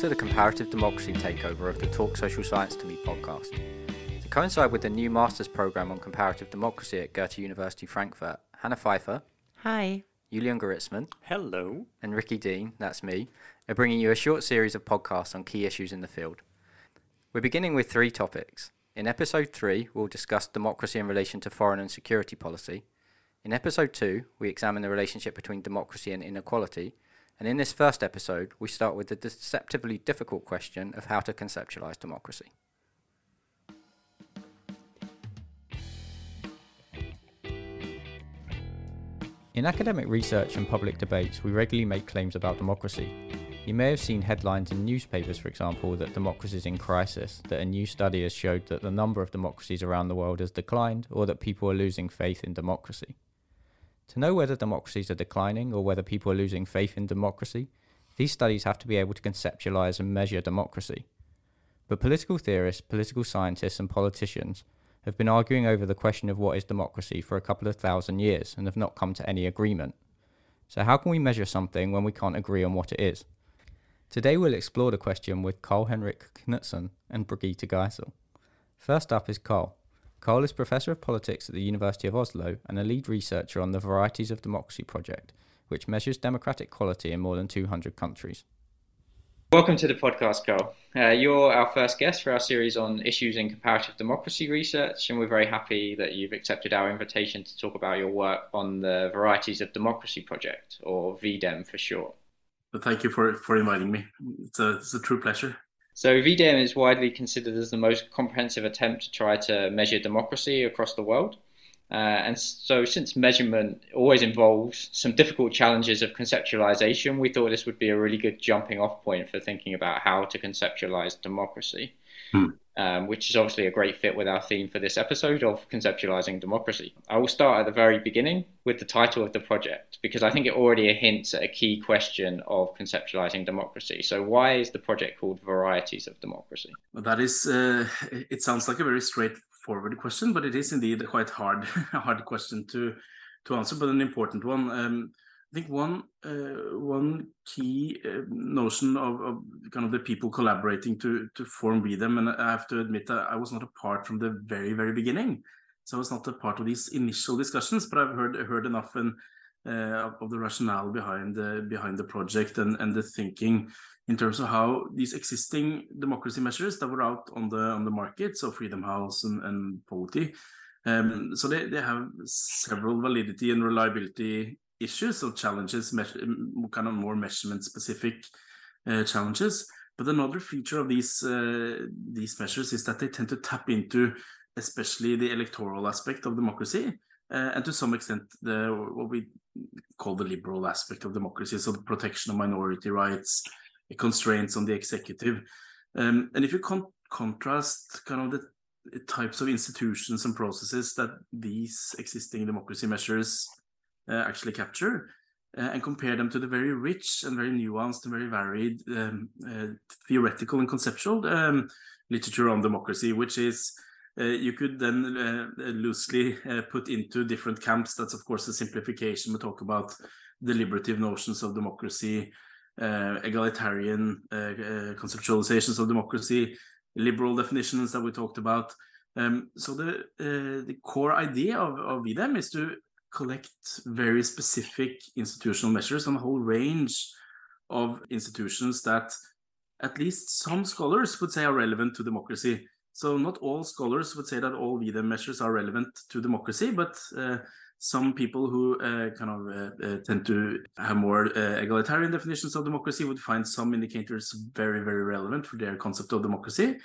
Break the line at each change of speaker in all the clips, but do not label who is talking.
Welcome to the Comparative Democracy Takeover of the Talk Social Science to Me podcast. To coincide with the new Master's Programme on Comparative Democracy at Goethe University Frankfurt, Hannah Pfeiffer.
Hi.
Julian Garritzmann.
Hello.
And Rikki Dean, that's me, are bringing you a short series of podcasts on key issues in the field. We're beginning with three topics. In episode 3, we'll discuss democracy in relation to foreign and security policy. In episode 2, we examine the relationship between democracy and inequality. And in this first episode, we start with the deceptively difficult question of how to conceptualize democracy. In academic research and public debates, we regularly make claims about democracy. You may have seen headlines in newspapers, for example, that democracy is in crisis, that a new study has showed that the number of democracies around the world has declined, or that people are losing faith in democracy. To know whether democracies are declining or whether people are losing faith in democracy, these studies have to be able to conceptualize and measure democracy. But political theorists, political scientists, and politicians have been arguing over the question of what is democracy for a couple of thousand years and have not come to any agreement. So, how can we measure something when we can't agree on what it is? Today, we'll explore the question with Carl Henrik Knutsen and Brigitte Geissel. First up is Carl. Carl is Professor of Politics at the University of Oslo and a lead researcher on the Varieties of Democracy project, which measures democratic quality in more than 200 countries. Welcome to the podcast, Carl. Uh, you're our first guest for our series on issues in comparative democracy research, and we're very happy that you've accepted our invitation to talk about your work on the Varieties of Democracy project, or VDEM for short.
thank you for, for inviting me. It's a, it's a true pleasure.
So VDEM is widely considered as the most comprehensive attempt to try to measure democracy across the world. Uh, and so, since measurement always involves some difficult challenges of conceptualization, we thought this would be a really good jumping off point for thinking about how to conceptualize democracy. Hmm um, which is obviously a great fit with our theme for this episode of conceptualizing democracy. I will start at the very beginning with the title of the project because I think it already hints at a key question of conceptualizing democracy. So, why is the project called Varieties of Democracy?
Well, that is, uh, it sounds like a very straightforward question, but it is indeed a quite hard, hard question to to answer, but an important one. Um, I think one uh, one key uh, notion of, of, kind of the people collaborating to to form VDEM, and I have to admit that I was not a part from the very very beginning, so I was not a part of these initial discussions. But I've heard heard enough and uh, of the rationale behind the behind the project and and the thinking in terms of how these existing democracy measures that were out on the on the market, so Freedom House and, and Polity, um, so they, they have several validity and reliability issues or challenges, kind of more measurement specific uh, challenges. But another feature of these uh, these measures is that they tend to tap into especially the electoral aspect of democracy, uh, and to some extent the what we call the liberal aspect of democracy, so the protection of minority rights, constraints on the executive. Um, and if you con- contrast kind of the types of institutions and processes that these existing democracy measures actually capture uh, and compare them to the very rich and very nuanced and very varied um, uh, theoretical and conceptual um, literature on democracy, which is uh, you could then uh, loosely uh, put into different camps. That's of course a simplification. We talk about deliberative notions of democracy, egalitarian conceptualizations of democracy, liberal definitions that we talked about. Um, so the the core idea of, of VDEM is to collect very specific institutional measures on a whole range of institutions that at least some scholars would say are relevant to democracy. So not all scholars would say that all VDEM measures are relevant to democracy, but uh, some people who uh, kind of uh, uh tend to have more uh, egalitarian definitions of democracy would find some indicators very, very relevant for their concept of democracy.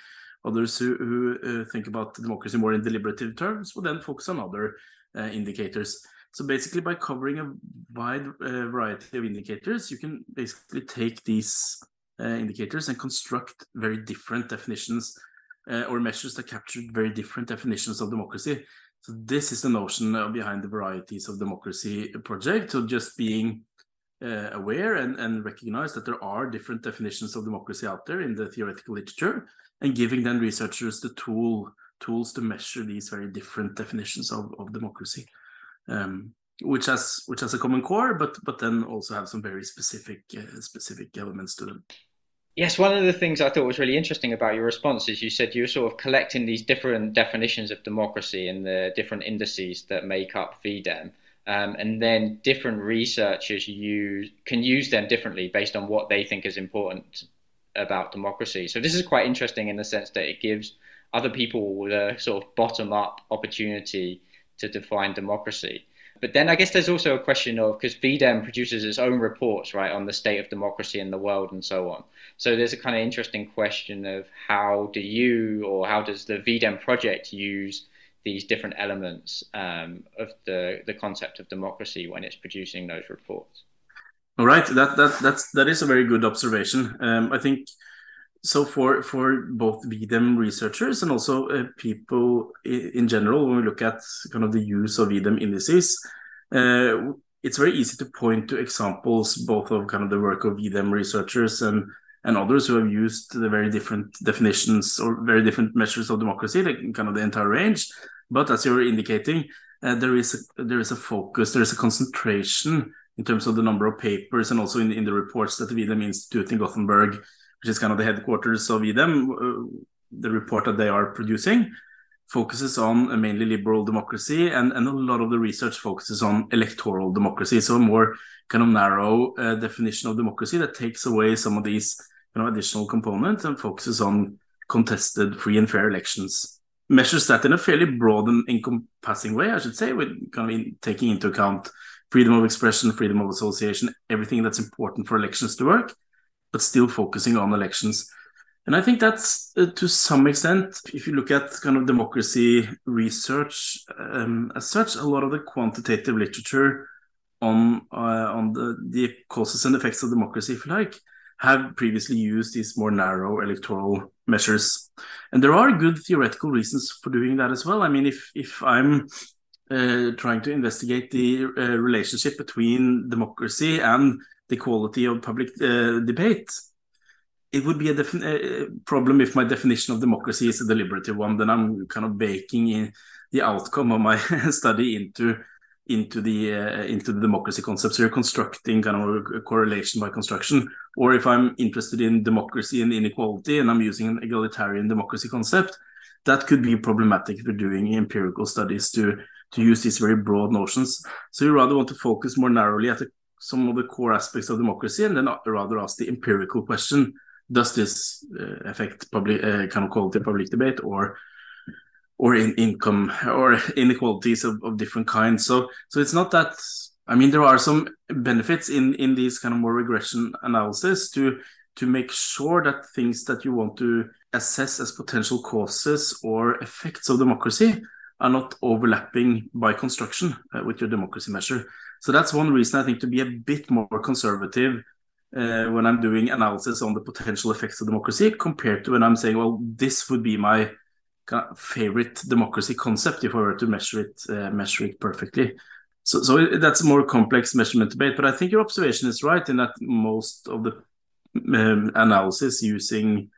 Others who, who uh, think about democracy more in deliberative terms will then focus on other indicators. So basically, by covering a wide uh, variety of indicators, you can basically take these uh, indicators and construct very different definitions uh, or measures that capture very different definitions of democracy. So this is the notion behind the varieties of democracy project. So just being uh, aware and, and recognize that there are different definitions of democracy out there in the theoretical literature, and giving then researchers the tool tools to measure these very different definitions of, of democracy um, which has which has a common core, but but then also have some very specific uh, specific elements to them.
Yes, one of the things I thought was really interesting about your response is you said you were sort of collecting these different definitions of democracy and the different indices that make up VDEM. Um, and then different researchers use can use them differently based on what they think is important about democracy. So this is quite interesting in the sense that it gives other people the sort of bottom up opportunity to define democracy. But then I guess there's also a question of because VDEM produces its own reports, right, on the state of democracy in the world and so on. So there's a kind of interesting question of how do you or how does the VDEM project use these different elements um, of the, the concept of democracy when it's producing those reports?
All right, that that that's that is a very good observation. Um, I think so for for both VDEM researchers and also uh, people in general, when we look at kind of the use of VDEM indices, uh, it's very easy to point to examples both of kind of the work of VDEM researchers and and others who have used the very different definitions or very different measures of democracy, like kind of the entire range. But as you were indicating, uh, there is a, there is a focus, there is a concentration in terms of the number of papers and also in, in the reports that the VDEM Institute in Gothenburg, which is kind of the headquarters of VDEM, uh, the report that they are producing focuses on mainly liberal democracy and, and a lot of the research focuses on electoral democracy. So a more kind of narrow uh, definition of democracy that takes away some of these you know, additional components and focuses on contested free and fair elections. Measures that in a fairly broad and encompassing way, I should say, with kind of in, taking into account freedom of expression, freedom of association, everything that's important for elections to work, but still focusing on elections. And I think that's uh, to some extent, if you look at kind of democracy research um, as such, a lot of the quantitative literature on uh, on the, the causes and effects of democracy, if you like, have previously used these more narrow electoral measures. And there are good theoretical reasons for doing that as well. I mean, if if I'm uh, trying to investigate the uh, relationship between democracy and the quality of public uh, debate, it would be a uh, problem if my definition of democracy is a deliberative one. Then I'm kind of baking in the outcome of my study into into the uh, into the democracy concept. So you're constructing kind of a correlation by construction. Or if I'm interested in democracy and inequality and I'm using an egalitarian democracy concept, that could be problematic you're doing empirical studies to to use these very broad notions. So you rather want to focus more narrowly at the, some of the core aspects of democracy and then rather ask the empirical question: Does this uh, affect public uh, kind of quality of public debate or or in income or inequalities of, of different kinds. So so it's not that I mean there are some benefits in in these kind of more regression analysis to to make sure that things that you want to assess as potential causes or effects of democracy are not overlapping by construction uh, with your democracy measure. So that's one reason I think to be a bit more conservative uh, when I'm doing analysis on the potential effects of democracy compared to when I'm saying, well, this would be my kind of favorite democracy concept if I were to measure it uh, measure it perfectly. So, so that's more complex measurement debate. But I think your observation is right in that most of the um, analysis using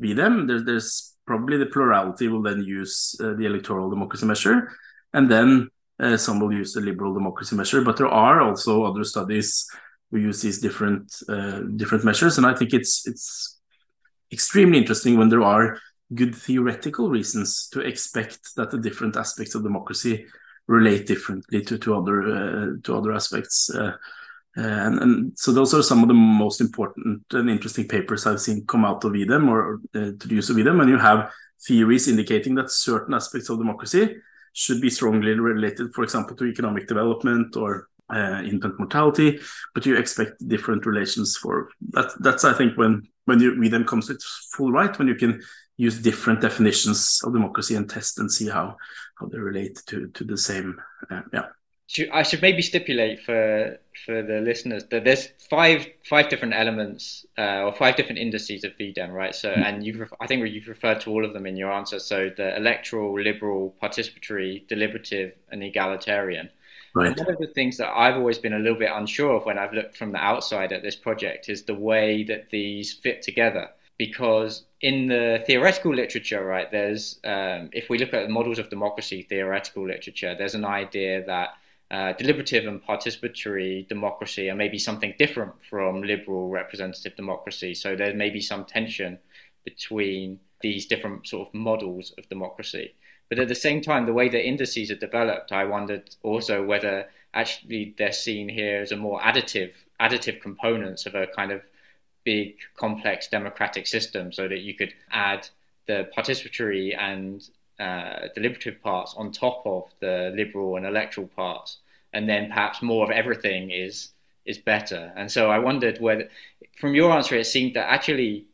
VDEM, there, there's probably the plurality will then use uh, the electoral democracy measure, and then uh, some will use the liberal democracy measure. But there are also other studies who use these different uh, different measures, and I think it's it's extremely interesting when there are good theoretical reasons to expect that the different aspects of democracy relate differently to, to other uh, to other aspects. And, and, so those are some of the most important and interesting papers I've seen come out of VDEM or uh, to the use of VDEM. And you have theories indicating that certain aspects of democracy should be strongly related, for example, to economic development or uh, infant mortality, but you expect different relations for that. That's I think when when you VDEM comes to its full right, when you can use different definitions of democracy and test and see how how they relate to to the same uh, yeah
I should maybe stipulate for for the listeners that there's five five different elements uh, or five different indices of VDEM, right? So, mm-hmm. and you've I think you've referred to all of them in your answer. So, the electoral, liberal, participatory, deliberative, and egalitarian. Right. And one of the things that I've always been a little bit unsure of when I've looked from the outside at this project is the way that these fit together because in the theoretical literature, right, there's um, if we look at models of democracy theoretical literature, there's an idea that uh, deliberative and participatory democracy are maybe something different from liberal representative democracy. So there may be some tension between these different sort of models of democracy. But at the same time, the way the indices are developed, I wondered also whether actually they're seen here as a more additive additive components of a kind of big complex democratic system so that you could add the participatory and uh, deliberative parts on top of the liberal and electoral parts and then perhaps more of everything is is better. And so i wondered whether from your answer it seemed that actually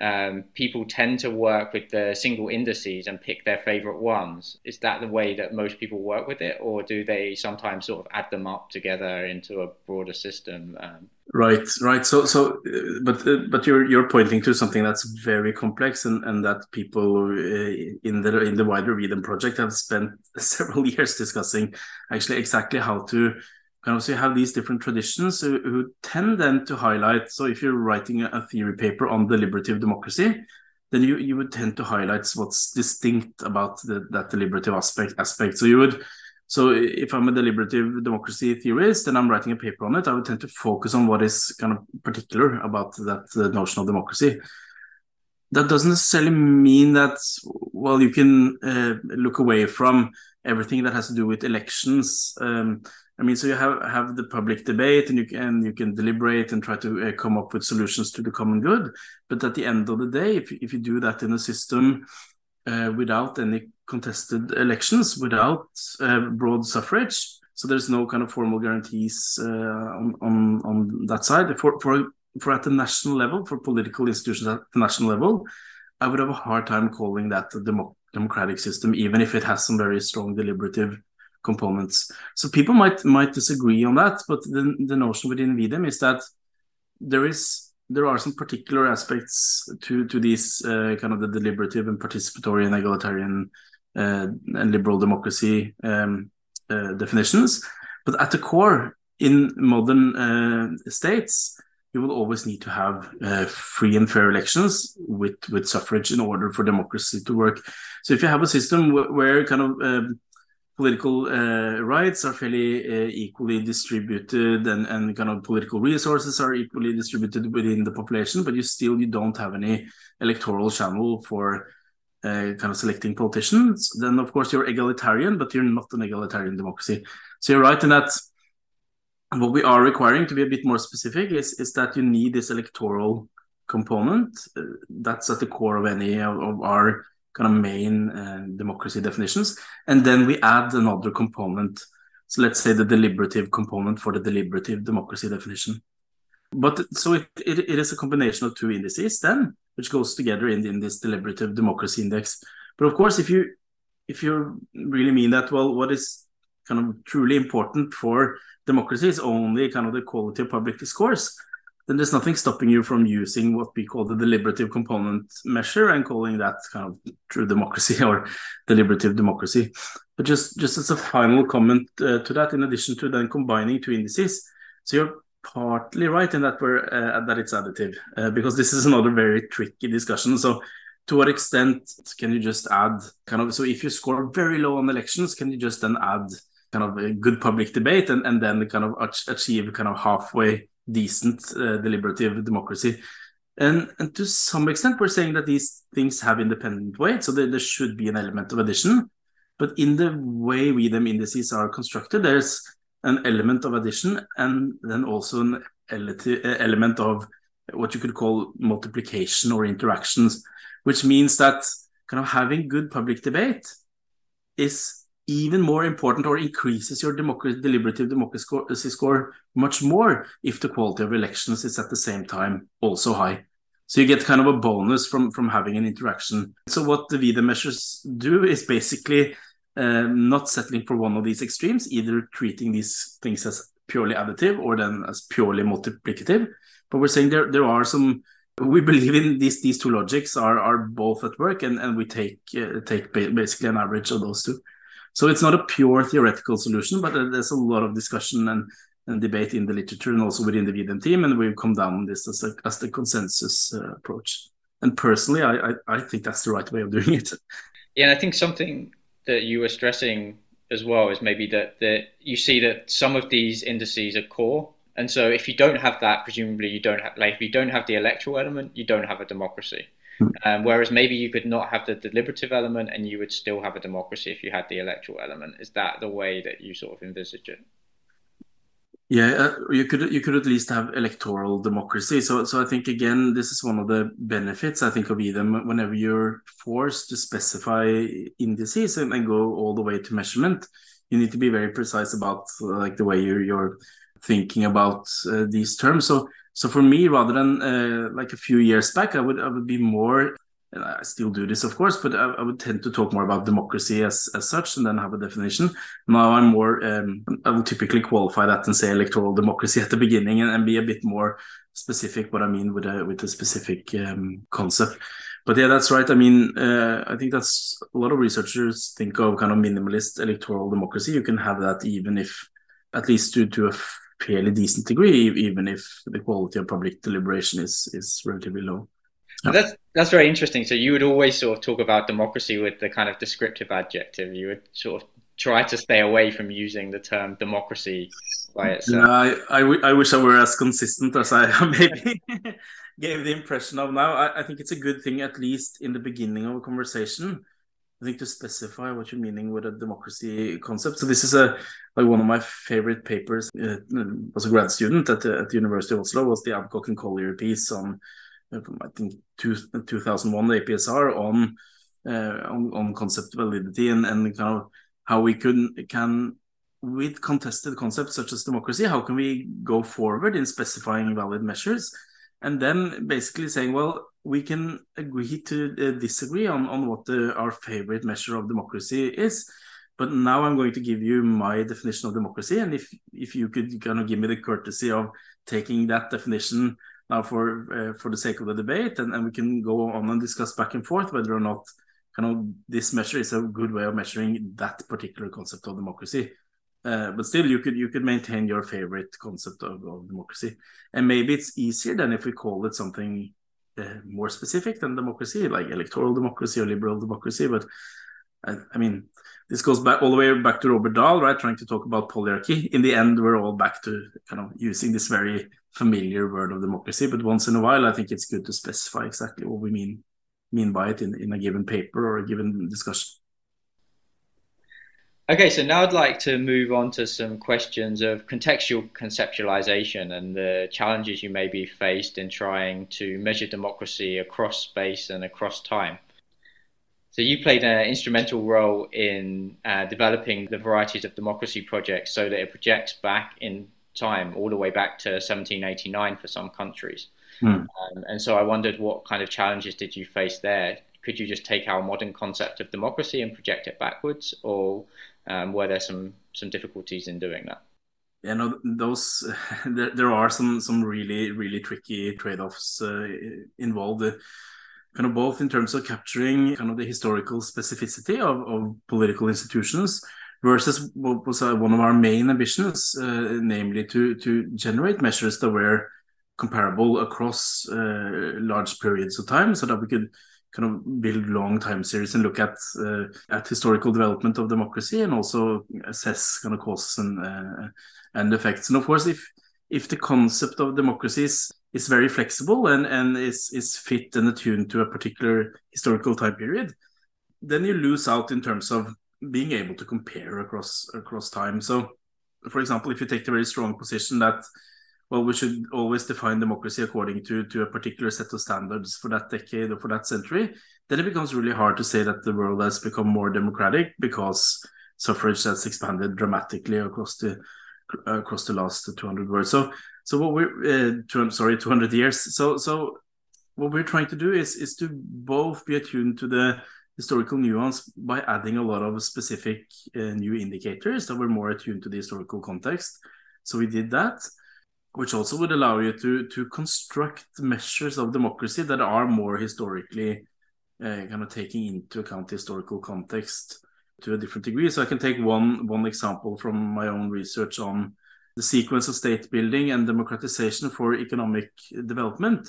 um, people tend to work with the single indices and pick their favorite ones. Is that the way that most people work with it, or do they sometimes sort of add them up together into a broader system? Um,
right, right. So, so, uh, but uh, but you're you're pointing to something that's very complex, and and that people uh, in the in the wider VDEM project have spent several years discussing actually exactly how to kind of you have these different traditions who, who, tend then to highlight so if you're writing a theory paper on deliberative democracy then you, you would tend to highlight what's distinct about the, that deliberative aspect aspect. So you would so if i'm a deliberative democracy theorist and i'm writing a paper on it i would tend to focus on what is kind of particular about that uh, notion of democracy. That doesn't necessarily mean that well you can uh, look away from everything that has to do with elections um, I mean, so you have have the public debate, and you can you can deliberate and try to uh, come up with solutions to the common good. But at the end of the day, if if you do that in a system uh, without any contested elections, without uh, broad suffrage, so there's no kind of formal guarantees uh, on, on on that side for for for at the national level for political institutions at the national level. I would have a hard time calling that a demo democratic system, even if it has some very strong deliberative components. So people might might disagree on that, but the, the notion within VDEM is that there is there are some particular aspects to to these uh, kind of the deliberative and participatory and egalitarian uh, and liberal democracy um, uh, definitions. But at the core, in modern uh, states, you will always need to have uh, free and fair elections with with suffrage in order for democracy to work. So if you have a system where kind of um, political uh, rights are fairly uh, equally distributed and, and kind of political resources are equally distributed within the population, but you still you don't have any electoral channel for uh, kind of selecting politicians, then of course you're egalitarian, but you're not an egalitarian democracy. So you're right in that what we are requiring to be a bit more specific is, is that you need this electoral component. Uh, that's at the core of any of, of our kind of main uh, democracy definitions. And then we add another component. So let's say the deliberative component for the deliberative democracy definition. But so it, it, it is a combination of two indices then, which goes together in, in this deliberative democracy index. But of course, if you if you really mean that, well, what is kind of truly important for democracy is only kind of the quality of public discourse then there's nothing stopping you from using what we call the deliberative component measure and calling that kind of true democracy or deliberative democracy. But just just as a final comment uh, to that, in addition to then combining two indices, so you're partly right in that we're uh, that it's additive uh, because this is another very tricky discussion. So to what extent can you just add kind of so if you score very low on elections, can you just then add kind of a good public debate and, and then kind of achieve kind of halfway decent uh, deliberative democracy. And, and to some extent, we're saying that these things have independent weight, so there, there should be an element of addition. But in the way VDEM indices are constructed, there's an element of addition and then also an element of what you could call multiplication or interactions, which means that kind of having good public debate is even more important or increases your democracy, deliberative democracy score much more if the quality of elections is at the same time also high. So you get kind of a bonus from, from having an interaction. So what the VDEM measures do is basically uh, not settling for one of these extremes, either treating these things as purely additive or then as purely multiplicative. But we're saying there, there are some we believe in these these two logics are are both at work and and we take uh, take basically an average of those two so it's not a pure theoretical solution, but there's a lot of discussion and, and debate in the literature and also within the VDEM team, and we've come down on this as, a, as the consensus uh, approach. And personally, I, I, I think that's the right way of doing it.
Yeah, and I think something that you were stressing as well is maybe that that you see that some of these indices are core, and so if you don't have that, presumably you don't have like if you don't have the electoral element, you don't have a democracy. Hmm. Um, whereas maybe you could not have the deliberative element and you would still have a democracy if you had the electoral element. Is that the way that you sort of envisage it?
Yeah, uh, you could you could at least have electoral democracy. So so I think again this is one of the benefits I think of VDEM whenever you're forced to specify indices and, and go all the way to measurement. You need to be very precise about like the way you're you're thinking about uh, these terms. So so for me, rather than uh, like a few years back, I would I would be more and I still do this, of course, but I, I, would tend to talk more about democracy as, as such and then have a definition. Now I'm more, um, I would typically qualify that and say electoral democracy at the beginning and, and be a bit more specific what I mean with a, with a specific um, concept. But yeah, that's right. I mean, uh, I think that's a lot of researchers think of kind of minimalist electoral democracy. You can have that even if, at least to, to a fairly decent degree, even if the quality of public deliberation is, is relatively low.
That's that's very interesting. So you would always sort of talk about democracy with the kind of descriptive adjective. You would sort of try to stay away from using the term democracy by itself.
I, I, wish I were as consistent as I maybe gave the impression of now. I, I think it's a good thing, at least in the beginning of a conversation, I think to specify what you're meaning with a democracy concept. So this is a like one of my favorite papers. Uh, was a grad student at the, at the University of Oslo. Was the Adcock and Collier piece on I think two, 2001 APSR on, uh, on on concept validity and and kind of how we can can with contested concepts such as democracy, how can we go forward in specifying valid measures, and then basically saying, well, we can agree to uh, disagree on on what the, our favorite measure of democracy is. But now I'm going to give you my definition of democracy, and if if you could kind of give me the courtesy of taking that definition now for uh, for the sake of the debate, and, and we can go on and discuss back and forth whether or not kind of this measure is a good way of measuring that particular concept of democracy. Uh, but still, you could you could maintain your favorite concept of, of democracy, and maybe it's easier than if we call it something Uh, more specific than democracy, like electoral democracy or liberal democracy. But I, I mean, this goes back all the way back to Robert Dahl, right? Trying to talk about polyarchy. In the end, we're all back to kind of using this very familiar word of democracy. But once in a while, I think it's good to specify exactly what we mean mean by it in, in a given paper or a given discussion.
Okay, so now I'd like to move on to some questions of contextual conceptualization and the challenges you may be faced in trying to measure democracy across space and across time. So you played an instrumental role in uh, developing the varieties of democracy projects so that it projects back in time, all the way back to 1789 for some countries. Mm. Um, and so I wondered what kind of challenges did you face there? Could you just take our modern concept of democracy and project it backwards, or um, were there some some difficulties in doing that?
Yeah, no, those there, there are some some really really tricky trade offs uh, involved kind of both in terms of capturing kind of the historical specificity of, of political institutions versus what was uh, one of our main ambitions, uh, namely to to generate measures that were comparable across uh, large periods of time, so that we could kind of build long time series and look at uh, at historical development of democracy and also assess kind of causes and uh, and effects. And of course, if if the concept of democracy is is very flexible and and is is fit and attuned to a particular historical time period, then you lose out in terms of being able to compare across across time. So, for example, if you take the very strong position that well, we should always define democracy according to to a particular set of standards for that decade or for that century, then it becomes really hard to say that the world has become more democratic because suffrage has expanded dramatically across the across the last 200 years. So so what we're uh, two, sorry 200 years. So so what we're trying to do is is to both be attuned to the historical nuance by adding a lot of specific uh, new indicators that were more attuned to the historical context. So we did that, which also would allow you to to construct measures of democracy that are more historically uh, kind of taking into account historical context to a different degree. So I can take one one example from my own research on the sequence of state building and democratization for economic development.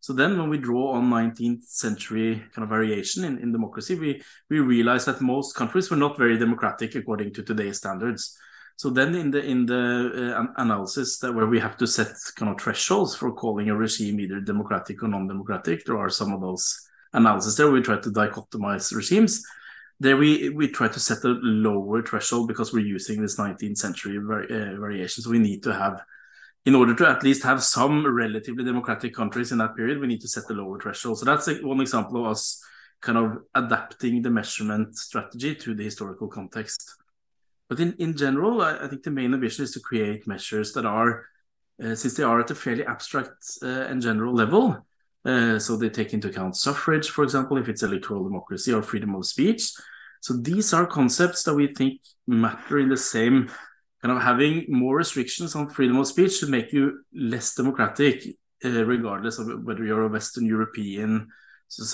So then when we draw on 19th century kind of variation in, in democracy, we, we realize that most countries were not very democratic according to today's standards. So then in the in the uh, analysis that where we have to set kind of thresholds for calling a regime either democratic or non-democratic, there are some of those analysis there. We try to dichotomize regimes. There we we try to set a lower threshold because we're using this 19th century vari uh, variation. So we need to have in order to at least have some relatively democratic countries in that period, we need to set a lower threshold. So that's one example of us kind of adapting the measurement strategy to the historical context. But in, in general, I, I think the main ambition is to create measures that are, uh, since they are at a fairly abstract uh, and general level, uh, so they take into account suffrage, for example, if it's electoral democracy or freedom of speech. So these are concepts that we think matter in the same kind of having more restrictions on freedom of speech should make you less democratic, uh, regardless of whether you're a Western European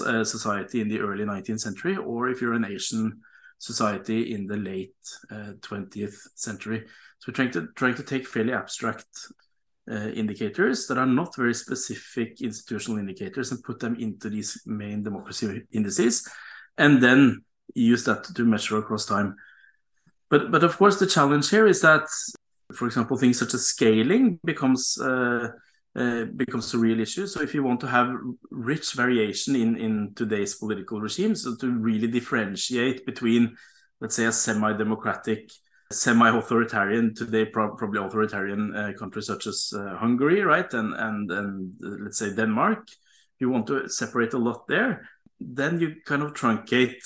uh, society in the early 19th century or if you're an Asian society in the late uh, 20th century. So we're trying to trying to take fairly abstract uh, indicators that are not very specific institutional indicators and put them into these main democracy indices, and then use that to measure across time. But but of course the challenge here is that, for example, things such as scaling becomes uh, uh, becomes a real issue. So if you want to have rich variation in in today's political regimes, so to really differentiate between, let's say, a semi-democratic, semi-authoritarian today pro probably authoritarian uh, countries such as uh, Hungary, right, and and and uh, let's say Denmark, you want to separate a lot there, then you kind of truncate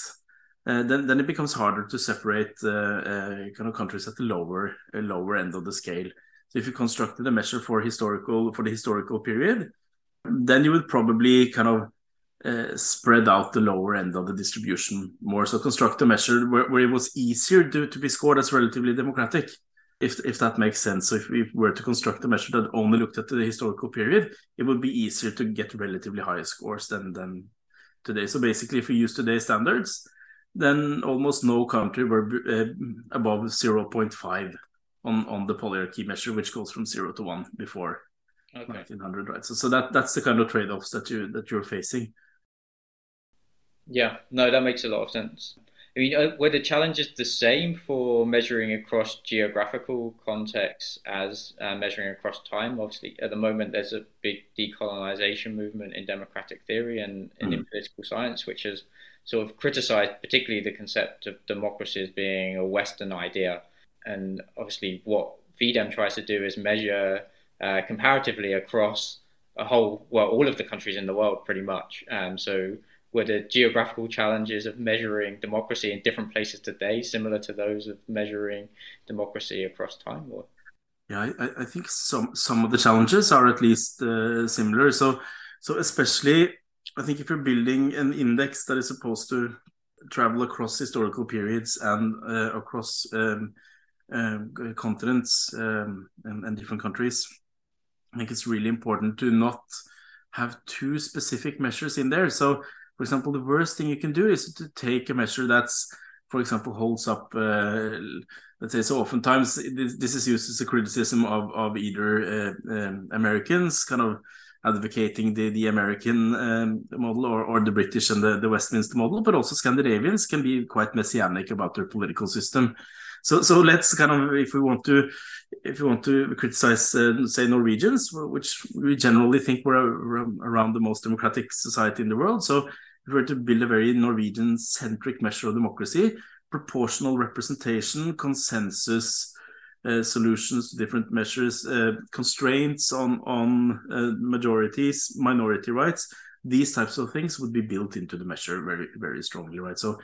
uh, then then it becomes harder to separate kind of countries at the lower lower end of the scale. So if you constructed a measure for historical for the historical period, then you would probably kind of uh, spread out the lower end of the distribution more. So construct a measure where, where it was easier to, to be scored as relatively democratic, if if that makes sense. So if we were to construct a measure that only looked at the historical period, it would be easier to get relatively higher scores than than today. So basically, if we use today's standards, then almost no country were uh, above 0.5 on, on the polyarchy measure, which goes from zero to one before okay. 1900, right? So, so that that's the kind of trade-offs that you that you're facing.
Yeah, no, that makes a lot of sense. I mean, uh, were the challenges the same for measuring across geographical contexts as uh, measuring across time? Obviously, at the moment, there's a big decolonization movement in democratic theory and, and mm. in political science, which has sort of criticized particularly the concept of democracy as being a Western idea. And obviously, what VDEM tries to do is measure uh, comparatively across a whole, well, all of the countries in the world, pretty much. Um, so, were the geographical challenges of measuring democracy in different places today similar to those of measuring democracy across time? Or?
Yeah, I, I think some some of the challenges are at least uh, similar. So, so especially I think if you're building an index that is supposed to travel across historical periods and uh, across um, uh, continents um, and, and, different countries, I think it's really important to not have too specific measures in there. So, for example, the worst thing you can do is to take a measure that's, for example, holds up. Uh, let's say so. Oftentimes, this, this, is used as a criticism of of either uh, um, Americans, kind of advocating the, the American um, model or, or the British and the, the Westminster model, but also Scandinavians can be quite messianic about their political system. So, so let's kind of, if we want to, if we want to criticize, uh, say Norwegians, which we generally think we're around the most democratic society in the world. So, if we were to build a very Norwegian-centric measure of democracy, proportional representation, consensus, uh, solutions to different measures, uh, constraints on on uh, majorities, minority rights. These types of things would be built into the measure very very strongly, right? So.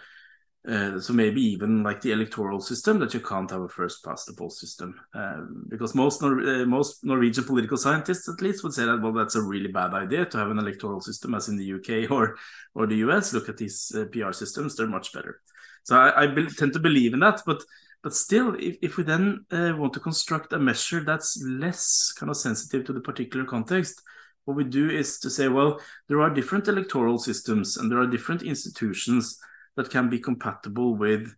Uh, so maybe even like the electoral system that you can't have a first past the post system. Um, because most Nor uh, most Norwegian political scientists at least would say that well that's a really bad idea to have an electoral system as in the UK or or the US look at these uh, PR systems they're much better. So I, I tend to believe in that but but still, if, if we then want to construct a measure that's less kind of sensitive to the particular context, what we do is to say, well, there are different electoral systems and there are different institutions that can be compatible with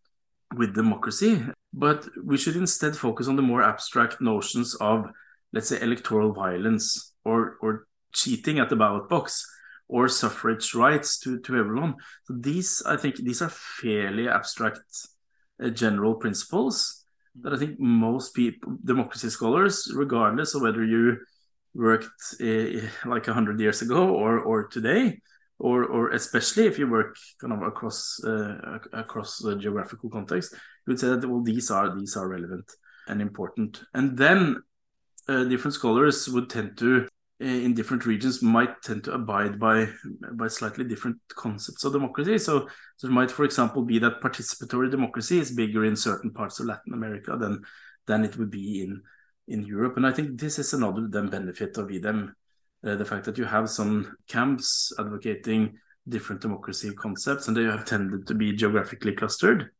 with democracy, but we should instead focus on the more abstract notions of, let's say, electoral violence or or cheating at the ballot box or suffrage rights to, to everyone. So these, I think, these are fairly abstract uh, general principles that I think most people, democracy scholars, regardless of whether you worked uh, like a hundred years ago or or today, or or especially if you work kind of across uh, across the geographical context, you would say that well these are these are relevant and important. And then uh, different scholars would tend to uh, in different regions might tend to abide by by slightly different concepts of democracy. So, so it might, for example, be that participatory democracy is bigger in certain parts of Latin America than than it would be in in Europe. And I think this is another then benefit of VDEM, uh, the fact that you have some camps advocating different democracy concepts, and they have tended to be geographically clustered.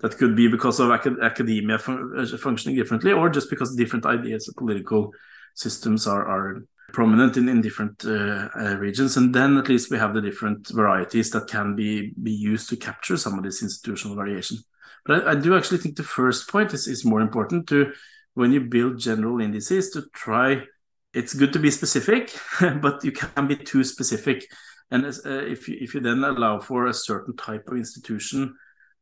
That could be because of acad academia fun uh, functioning differently, or just because different ideas of political systems are, are prominent in, in different uh, uh, regions. And then at least we have the different varieties that can be, be used to capture some of this institutional variation. But I, I do actually think the first point is, is more important to when you build general indices to try it's good to be specific but you can be too specific and as, uh, if you if you then allow for a certain type of institution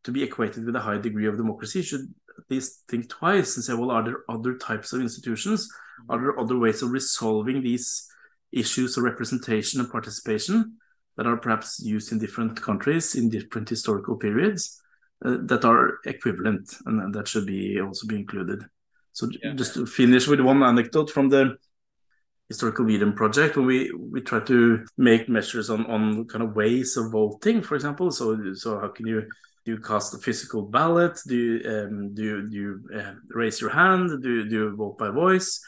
to be equated with a high degree of democracy you should at least think twice and say well are there other types of institutions are there other ways of resolving these issues of representation and participation that are perhaps used in different countries in different historical periods uh, that are equivalent and, that should be also be included. So yeah. just to finish with one anecdote from the historical VDEM project when we we try to make measures on on kind of ways of voting for example. So so how can you do you cast a physical ballot? Do you um, do you, do you uh, raise your hand? Do you, do you vote by voice?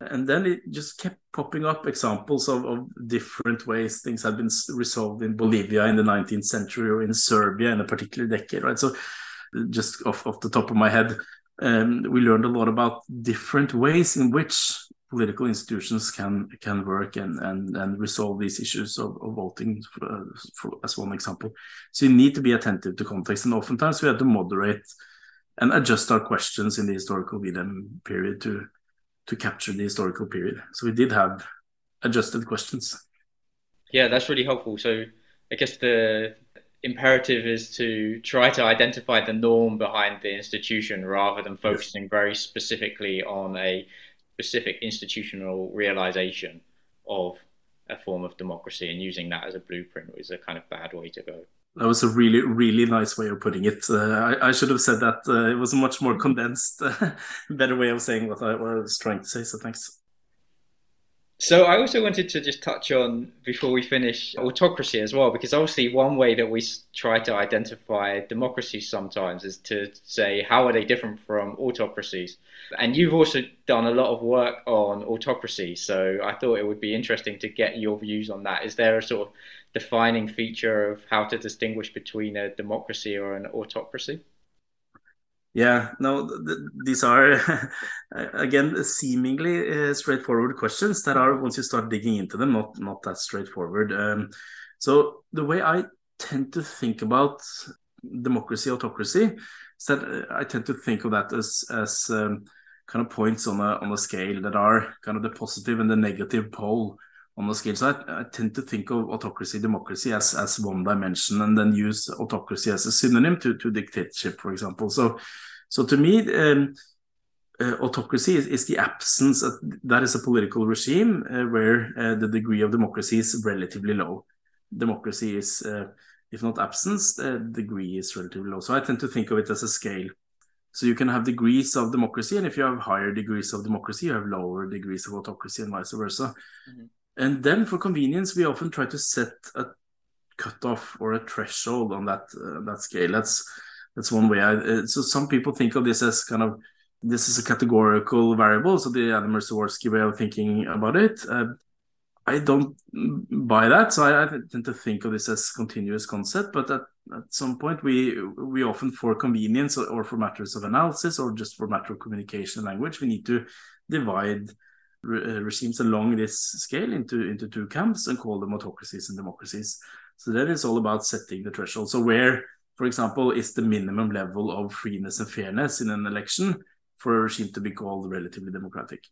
And then it just kept popping up examples of, of different ways things had been resolved in Bolivia in the 19th century or in Serbia in a particular decade, right? So, just off, off the top of my head, um, we learned a lot about different ways in which political institutions can can work and and, and resolve these issues of, of voting for, for, as one example. So you need to be attentive to context, and oftentimes we have to moderate and adjust our questions in the historical VDEM period to to capture the historical period. So we did have adjusted questions.
Yeah, that's really helpful. So I guess the imperative is to try to identify the norm behind the institution rather than focusing very specifically on a specific institutional realization of a form of democracy and using that as a blueprint is a kind of bad way to go.
That was a really, really nice way of putting it. Uh, I, I, should have said that. Uh, it was a much more condensed, better way of saying what I, what I was trying to say. So thanks.
So I also wanted to just touch on before we finish autocracy as well, because obviously one way that we try to identify democracies sometimes is to say how are they different from autocracies. And you've also done a lot of work on autocracy, so I thought it would be interesting to get your views on that. Is there a sort of defining feature of how to distinguish between a democracy or an autocracy?
Yeah, no, th these are again seemingly uh, straightforward questions that are once you start digging into them, not not that straightforward. Um, so the way I tend to think about democracy, autocracy, is that uh, I tend to think of that as as um, kind of points on a on a scale that are kind of the positive and the negative pole on the scale. So I, tend to think of autocracy, democracy as, as one dimension, and then use autocracy as a synonym to, to dictatorship, for example. So, so to me, um, uh, autocracy is, is, the absence of, that is a political regime uh, where uh, the degree of democracy is relatively low. Democracy is, uh, if not absence, the degree is relatively low. So I tend to think of it as a scale. So you can have degrees of democracy, and if you have higher degrees of democracy, you have lower degrees of autocracy, and vice versa. Mm -hmm. And then for convenience, we often try to set a cutoff or a threshold on that uh, that scale. That's that's one way. I, uh, so some people think of this as kind of this is a categorical variable. So the Adam Przeworski way of thinking about it. Uh, I don't buy that. So I, I, tend to think of this as continuous concept. But at, at some point, we we often for convenience or for matters of analysis or just for matter of communication language, we need to divide regimes along this scale into into two camps and call them autocracies and democracies. So then it's all about setting the threshold. So where, for example, is the minimum level of freeness and fairness in an election for a regime to be called relatively democratic?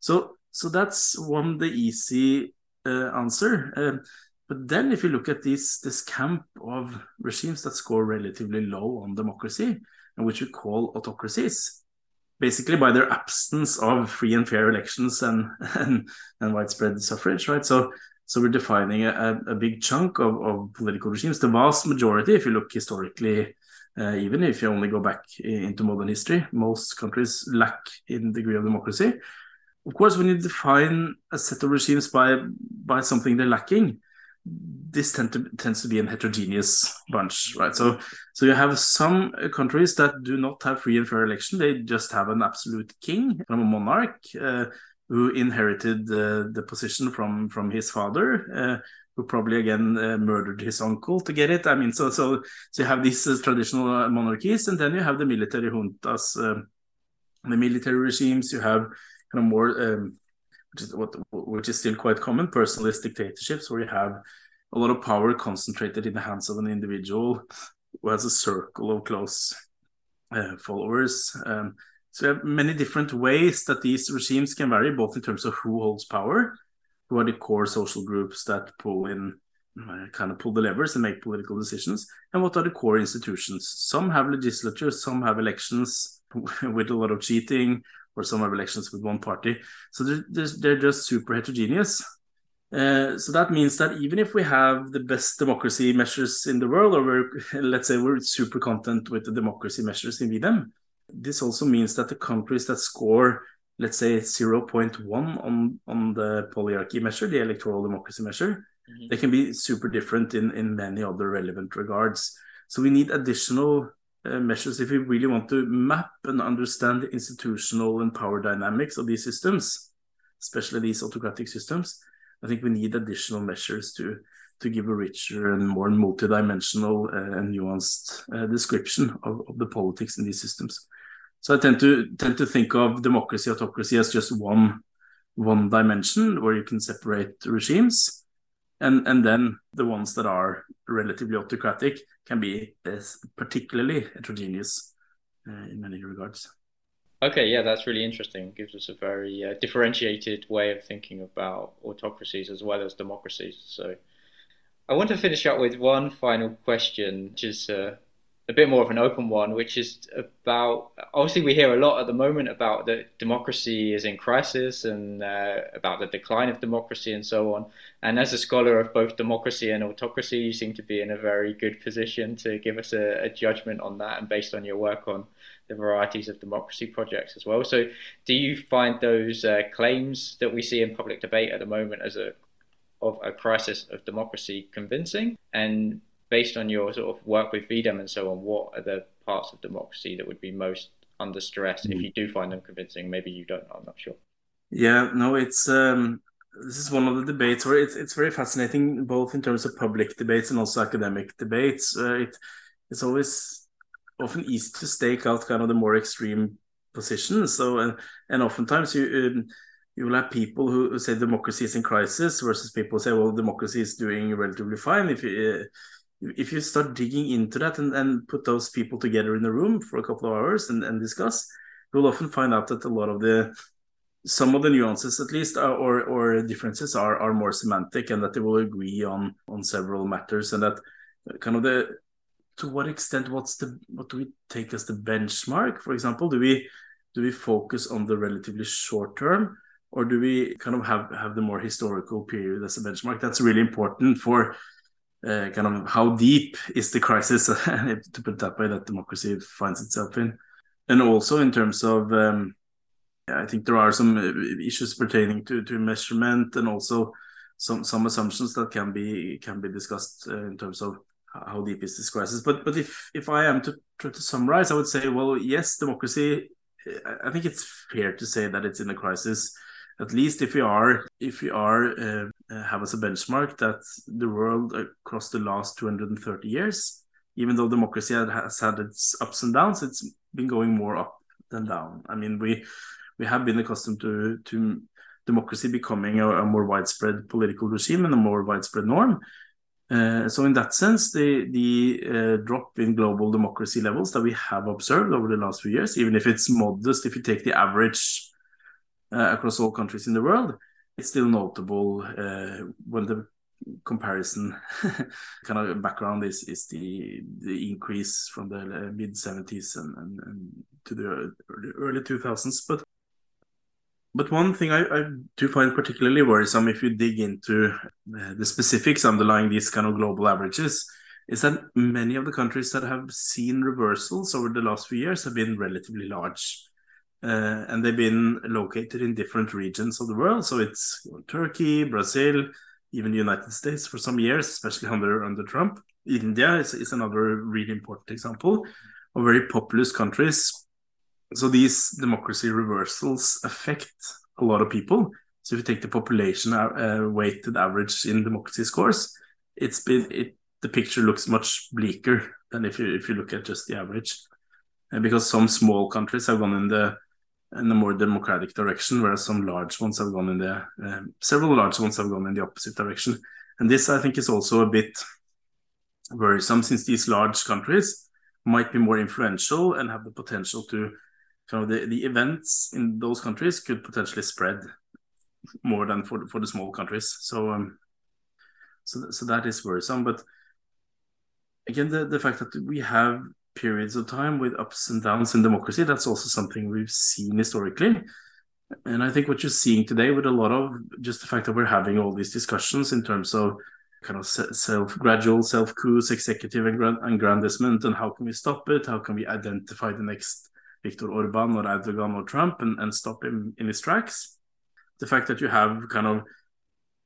So so that's one the easy uh, answer. Uh, but then, if you look at this this camp of regimes that score relatively low on democracy, and which we call autocracies, basically by their absence of free and fair elections and and, and widespread suffrage, right? So so we're defining a, a big chunk of, of political regimes. The vast majority, if you look historically, uh, even if you only go back into modern history, most countries lack in degree of democracy. Of course, when you define a set of regimes by by something they're lacking, this tend to, tends to be a heterogeneous bunch, right? So, so you have some countries that do not have free and fair election; they just have an absolute king, from a monarch, uh, who inherited uh, the position from from his father, uh, who probably again uh, murdered his uncle to get it. I mean, so so so you have these uh, traditional uh, monarchies, and then you have the military juntas, the military regimes. You have kind of more. Um, which is what which is still quite common, personalist dictatorships, where you have a lot of power concentrated in the hands of an individual who has a circle of close uh, followers. Um, so you have many different ways that these regimes can vary, both in terms of who holds power, who are the core social groups that pull in, uh, kind of pull the levers and make political decisions, and what are the core institutions. Some have legislatures, some have elections with a lot of cheating, or some have elections with one party. So they're, they're just super heterogeneous. Uh, so that means that even if we have the best democracy measures in the world, or we're, let's say we're super content with the democracy measures in them, this also means that the countries that score, let's say 0.1 on, on the polyarchy measure, the electoral democracy measure, mm-hmm. they can be super different in, in many other relevant regards. So we need additional measures if we really want to map and understand the institutional and power dynamics of these systems, especially these autocratic systems. I think we need additional measures to to give a richer and more multidimensional uh, and nuanced uh, description of, of the politics in these systems. So I tend to tend to think of democracy autocracy as just one one dimension where you can separate regimes and and then the ones that are relatively autocratic can be particularly heterogeneous uh, in many regards.
Okay, yeah, that's really interesting. It gives us a very uh, differentiated way of thinking about autocracies as well as democracies. So, I want to finish up with one final question, which is uh, a bit more of an open one, which is about obviously we hear a lot at the moment about that democracy is in crisis and uh, about the decline of democracy and so on. And as a scholar of both democracy and autocracy, you seem to be in a very good position to give us a, a judgment on that, and based on your work on the varieties of democracy projects as well. So, do you find those uh, claims that we see in public debate at the moment as a of a crisis of democracy convincing? And based on your sort of work with VDEM and so on, what are the parts of democracy that would be most under stress? Mm. If you do find them convincing, maybe you don't. I'm not sure.
Yeah, no, it's um, this is one of the debates where it's it's very fascinating, both in terms of public debates and also academic debates. Uh, it it's always often easy to stake out kind of the more extreme positions. So and and oftentimes you. Um, you will have people who, who say democracy is in crisis versus people say, well, democracy is doing relatively fine. If you, uh, if you start digging into that and, and put those people together in a room for a couple of hours and, and discuss, you'll often find out that a lot of the some of the nuances at least are, or or differences are are more semantic and that they will agree on on several matters and that kind of the to what extent what's the what do we take as the benchmark? For example do we do we focus on the relatively short term or do we kind of have have the more historical period as a benchmark? That's really important for uh, kind of how deep is the crisis, to put that way, that democracy finds itself in, and also in terms of, um, I think there are some uh, issues pertaining to to measurement and also some some assumptions that can be can be discussed uh, in terms of how deep is this crisis. But but if if I am to try to summarize, I would say, well, yes, democracy. I think it's fair to say that it's in a crisis at least if we are if we are uh, uh, have as a benchmark that the world across the last 230 years even though democracy has had its ups and downs it's been going more up than down. I mean we we have been accustomed to to democracy becoming a, a more widespread political regime and a more widespread norm. Uh, so in that sense the the uh, drop in global democracy levels that we have observed over the last few years even if it's modest if you take the average across all countries in the world it's still notable uh, when the comparison kind of background is is the the increase from the uh, mid 70s and, and, and, to the early 2000s but but one thing I, I, do find particularly worrisome if you dig into uh, the specifics underlying these kind of global averages is that many of the countries that have seen reversals over the last few years have been relatively large uh, and they've been located in different regions of the world. So it's Turkey, Brazil, even the United States for some years, especially under under Trump. India is, is another really important example of very populous countries. So these democracy reversals affect a lot of people. So if you take the population uh, weighted average in democracy scores, it's been it the picture looks much bleaker than if you if you look at just the average. And because some small countries have gone in the in a more democratic direction, whereas some large ones have gone in the um, several large ones have gone in the opposite direction. And this, I think, is also a bit worrisome since these large countries might be more influential and have the potential to kind of the, the events in those countries could potentially spread more than for for the small countries. So um, so so that is worrisome. But again, the the fact that we have periods of time with ups and downs in democracy. That's also something we've seen historically. And I think what you're seeing today with a lot of just the fact that we're having all these discussions in terms of kind of self gradual self coups, executive aggrandizement, and how can we stop it? How can we identify the next Viktor Orban or Erdogan or Trump and, and stop him in his tracks? The fact that you have kind of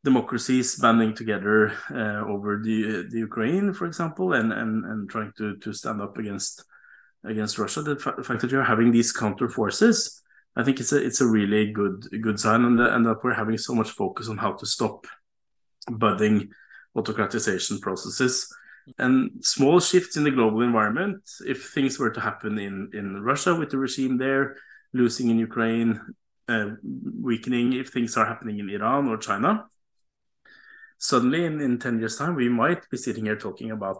democracies banding together uh, over the the Ukraine, for example, and and and trying to to stand up against against Russia. The, fa- the fact that you're having these counter forces, I think it's a it's a really good good sign, and and that we're having so much focus on how to stop budding autocratization processes and small shifts in the global environment. If things were to happen in in Russia with the regime there, losing in Ukraine, uh, weakening if things are happening in Iran or China suddenly in, in 10 years time we might be sitting here talking about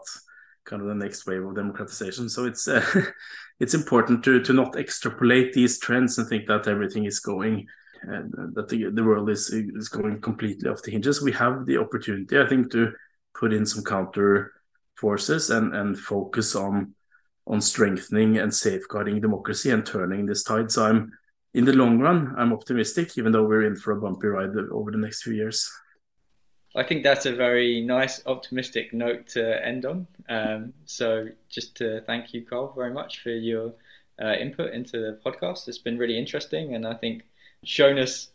kind of the next wave of democratization. So it's uh, it's important to to not extrapolate these trends and think that everything is going uh, that the, the world is is going completely off the hinges. We have the opportunity i think to put in some counter forces and and focus on on strengthening and safeguarding democracy and turning this tide. So i'm in the long run i'm optimistic even though we're in for a bumpy ride over the next few years
I think that's a very nice, optimistic note to end on. Um, so, just to thank you, Carl, very much for your uh, input into the podcast. It's been really interesting, and I think shown us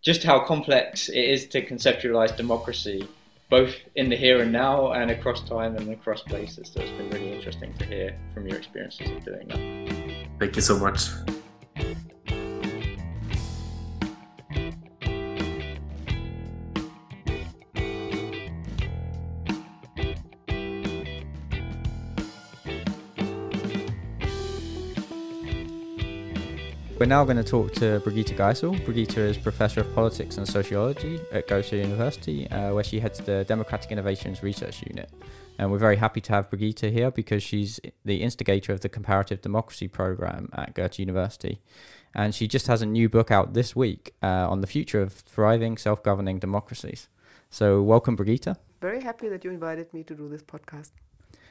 just how complex it is to conceptualize democracy, both in the here and now and across time and across places. So, it's been really interesting to hear from your experiences of doing that.
Thank you so much.
We're now going to talk to Brigitte Geissel. Brigitte is Professor of Politics and Sociology at Goethe University, uh, where she heads the Democratic Innovations Research Unit. And we're very happy to have Brigitte here because she's the instigator of the Comparative Democracy Program at Goethe University. And she just has a new book out this week uh, on the future of thriving self governing democracies. So, welcome, Brigitte.
Very happy that you invited me to do this podcast.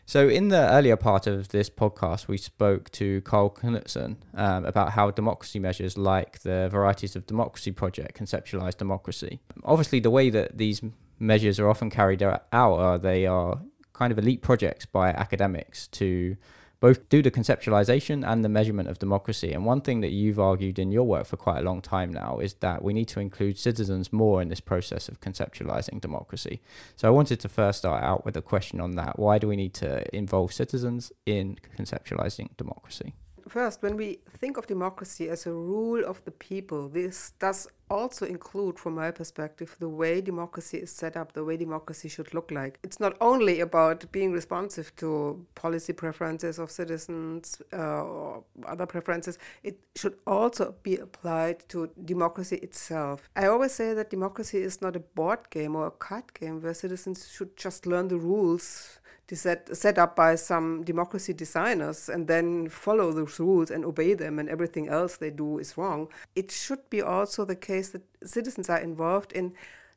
So, in the earlier part of this podcast, we spoke to Carl Knutsen um, about how democracy measures like the Varieties of Democracy project conceptualize democracy. Obviously, the way that these measures are often carried out are they are kind of elite projects by academics to both do the conceptualization and the measurement of democracy. And one thing that you've argued in your work for quite a long time now is that we need to include citizens more in this process of conceptualizing democracy. So I wanted to first start out with a question on that. Why do we need to involve citizens in conceptualizing democracy?
First, when we think of democracy as a rule of the people, this does also include, from my perspective, the way democracy is set up, the way democracy should look like. It's not only about being responsive to policy preferences of citizens uh, or other preferences, it should also be applied to democracy itself. I always say that democracy is not a board game or a card game where citizens should just learn the rules set, set up by some democracy designers and then follow those rules and obey them and everything else they do is wrong. It should be also the case that citizens are involved in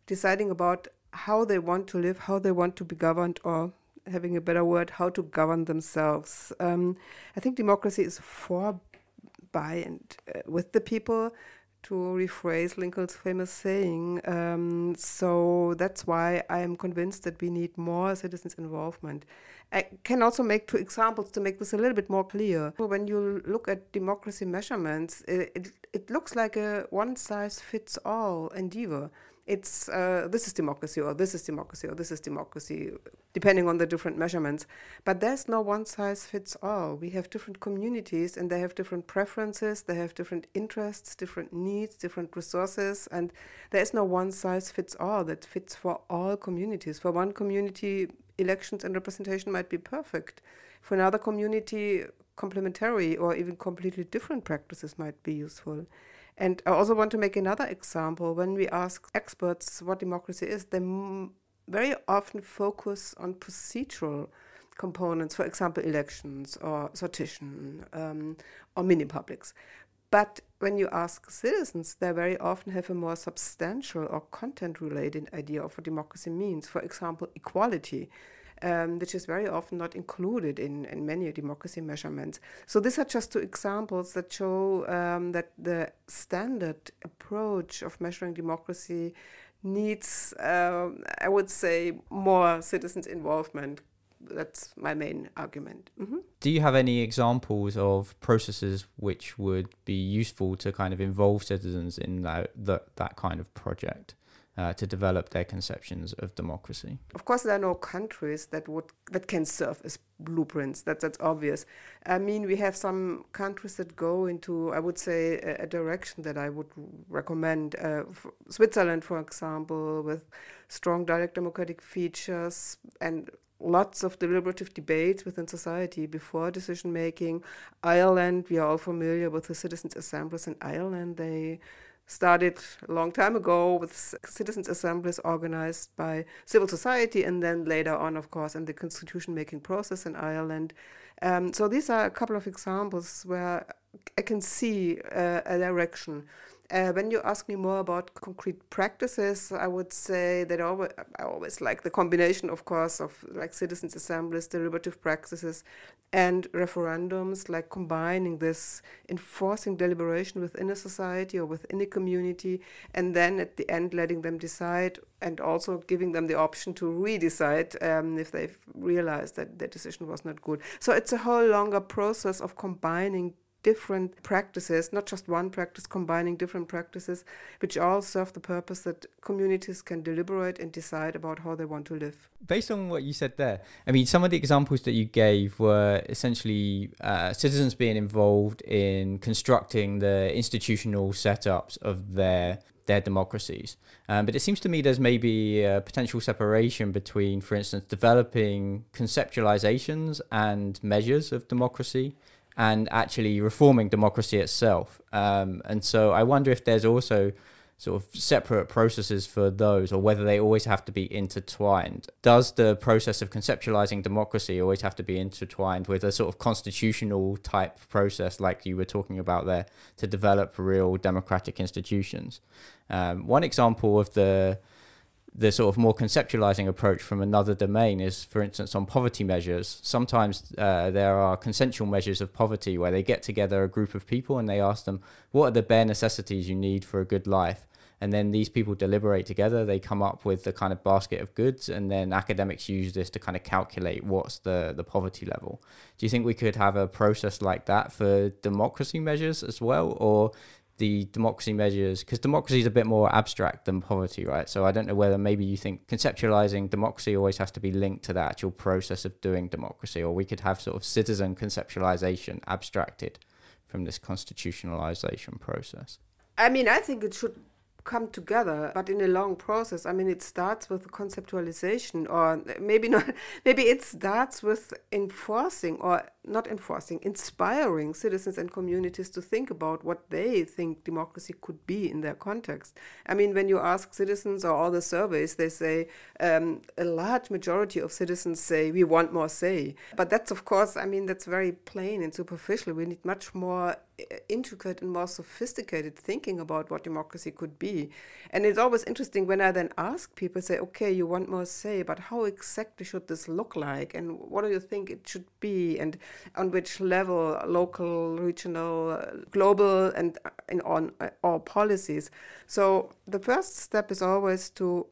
deciding about how they want to live, how they want to be governed, or having a better word, how to govern themselves. Um, I think democracy is for, by, and uh, with the people to rephrase Lincoln's famous saying. Um, so that's why I am convinced that we need more citizens' involvement. I can also make two examples to make this a little bit more clear. When you look at democracy measurements, it, it, it looks like a one size fits all endeavor it's uh, this is democracy or this is democracy or this is democracy depending on the different measurements. But there's no one size fits all. We have different communities and they have different preferences they have different interests different needs different resources and there is no one size fits all that fits for all communities. For one community elections and representation might be perfect. For another community complementary or even completely different practices might be useful and I also want to make another example. When we ask experts what democracy is, they very often focus on procedural components, for example, elections or sortition um, or mini publics. But when you ask citizens, they very often have a more substantial or content related idea of what democracy means. For example, equality um, which is very often not included in, in many democracy measurements. So these are just two examples that show um, that the standard approach of measuring democracy needs, um, I would say, more citizens' involvement. That's my main argument. Mm-hmm.
Do you have any examples of processes which would be useful to kind of involve citizens in that that, that kind of project? Uh, to develop their conceptions of democracy.
Of course, there are no countries that would that can serve as blueprints. That that's obvious. I mean, we have some countries that go into, I would say, a, a direction that I would recommend. Uh, Switzerland, for example, with strong direct democratic features and lots of deliberative debates within society before decision making. Ireland, we are all familiar with the citizens' assemblies in Ireland. They started a long time ago with citizens' assemblies organized by civil society, and then later on, of course, in the constitution making process in Ireland. Um, so these are a couple of examples where I can see uh, a direction. Uh, when you ask me more about concrete practices, I would say that I always, I always like the combination, of course, of like citizens' assemblies, deliberative practices, and referendums, like combining this enforcing deliberation within a society or within a community, and then at the end letting them decide and also giving them the option to redecide um, if they've realized that their decision was not good. So it's a whole longer process of combining different practices, not just one practice, combining different practices, which all serve the purpose that communities can deliberate and decide about how they want to live.
Based on what you said there, I mean, some of the examples that you gave were essentially uh, citizens being involved in constructing the institutional setups of their their democracies. Um, but it seems to me there's maybe a potential separation between, for instance, developing conceptualizations and measures of democracy and actually reforming democracy itself. Um, and so I wonder if there's also sort of separate processes for those or whether they always have to be intertwined. Does the process of conceptualizing democracy always have to be intertwined with a sort of constitutional type process like you were talking about there to develop real democratic institutions? Um, one example of the the sort of more conceptualizing approach from another domain is, for instance, on poverty measures. Sometimes uh, there are consensual measures of poverty where they get together a group of people and they ask them, What are the bare necessities you need for a good life? And then these people deliberate together, they come up with the kind of basket of goods, and then academics use this to kind of calculate what's the, the poverty level. Do you think we could have a process like that for democracy measures as well? Or the democracy measures because democracy is a bit more abstract than poverty right? So i don't know whether maybe you think conceptualizing democracy always has to be linked to the actual process of doing democracy or we could have sort of citizen conceptualization abstracted from this constitutionalization process.
I mean i think it should come together but in a long process. I mean it starts with conceptualization or maybe not maybe it starts with enforcing or not enforcing, inspiring citizens and communities to think about what they think democracy could be in their context. I mean, when you ask citizens or all the surveys, they say um, a large majority of citizens say we want more say. But that's, of course, I mean, that's very plain and superficial. We need much more intricate and more sophisticated thinking about what democracy could be. And it's always interesting when I then ask people, say, okay, you want more say, but how exactly should this look like? And what do you think it should be? And on which level, local, regional, global, and in on uh, all policies? So the first step is always to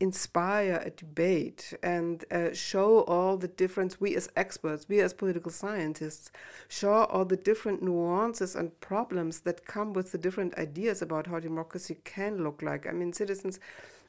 inspire a debate and uh, show all the difference we as experts we as political scientists show all the different nuances and problems that come with the different ideas about how democracy can look like i mean citizens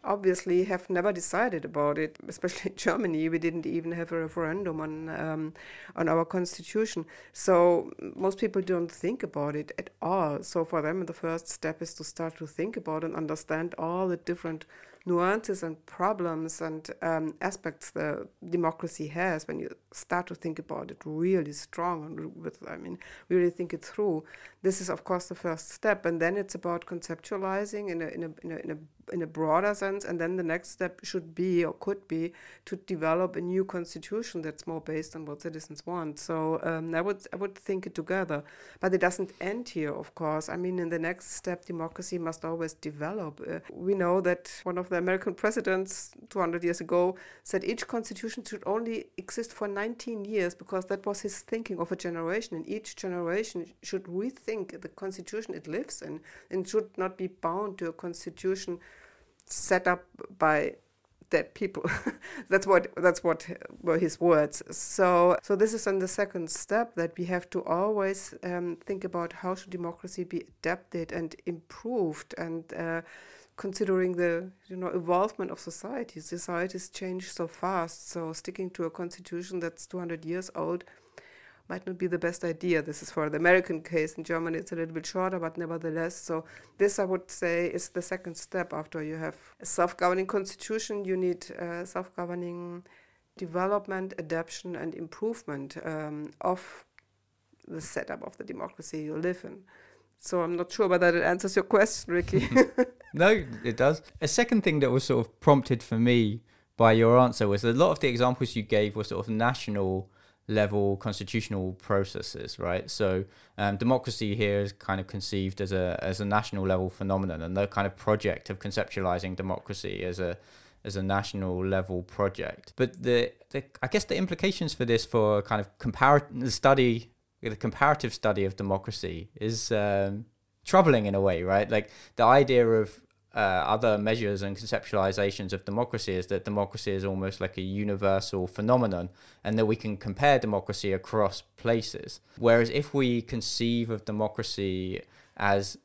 obviously have never decided about it especially in germany. We didn't even have a referendum on um, on our constitution. So most people don't think about it at all. So for them the first step is to start to think about and understand all the different nuances and problems and um, aspects the democracy has. When you start to think about it really strong and with I mean really think it through. This is of course the first step, and then it's about conceptualizing in a in a in a, in a in a broader sense. And then the next step should be or could be to develop a new constitution that's more based on what citizens want. So um, I would I would think it together, but it doesn't end here, of course. I mean, in the next step, democracy must always develop. Uh, we know that one of the American presidents 200 years ago said each constitution should only exist for 19 years because that was his thinking of a generation, and each generation should rethink the constitution it lives in and should not be bound to a constitution set up by dead people. that's what that's what were his words. So so this is on the second step that we have to always um, think about how should democracy be adapted and improved and. Uh, considering the you know involvement of societies societies change so fast so sticking to a constitution that's 200 years old might not be the best idea. This is for the American case. In Germany, it's a little bit shorter, but nevertheless. So, this I would say is the second step after you have a self governing constitution, you need uh, self governing development, adaptation, and improvement um, of the setup of the democracy you live in. So I'm not sure whether that answers your question, Rikki.
no, it does. A second thing that was sort of prompted for me by your answer was a lot of the examples you gave were sort of national level constitutional processes, right? So um, democracy here is kind of conceived as a as a national level phenomenon, and the kind of project of conceptualizing democracy as a as a national level project. But the, the I guess the implications for this for kind of comparative study, the comparative study of democracy is um, troubling in a way, right? Like the idea of uh, other measures and conceptualizations of democracy is that democracy is almost like a universal phenomenon and that we can compare democracy across places. Whereas if we conceive of democracy as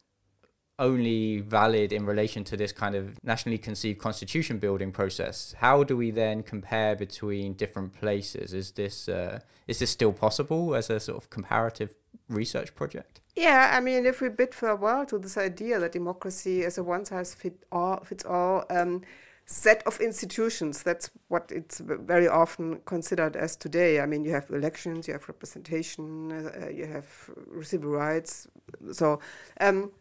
only valid in relation to this kind of nationally conceived constitution building process, how do we then compare between different places? Is this uh, is this still possible as a sort of comparative research project?
Yeah, I mean, if we bid farewell to this idea that democracy is a one size fit all fits all um, set of institutions, that's what it's very often considered as today. I mean, you have elections, you have representation, uh, you have civil rights. So. Um,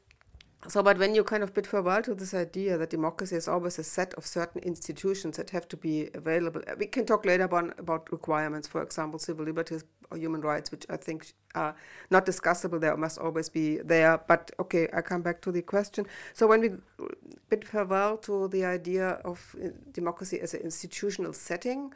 so, but when you kind of bid farewell to this idea that democracy is always a set of certain institutions that have to be available, uh, we can talk later about, about requirements, for example, civil liberties or human rights, which I think are not discussable there, must always be there. But okay, I come back to the question. So, when we bid farewell to the idea of uh, democracy as an institutional setting,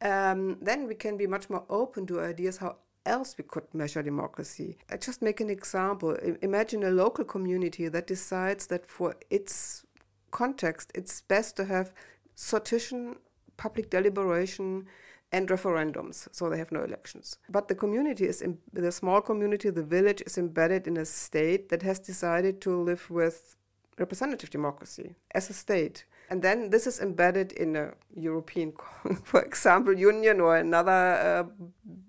um, then we can be much more open to ideas how else we could measure democracy. I just make an example. Imagine a local community that decides that for its context, it's best to have sortition, public deliberation, and referendums, so they have no elections. But the community is, in, the small community, the village is embedded in a state that has decided to live with representative democracy as a state. And then this is embedded in a European, for example, union or another uh,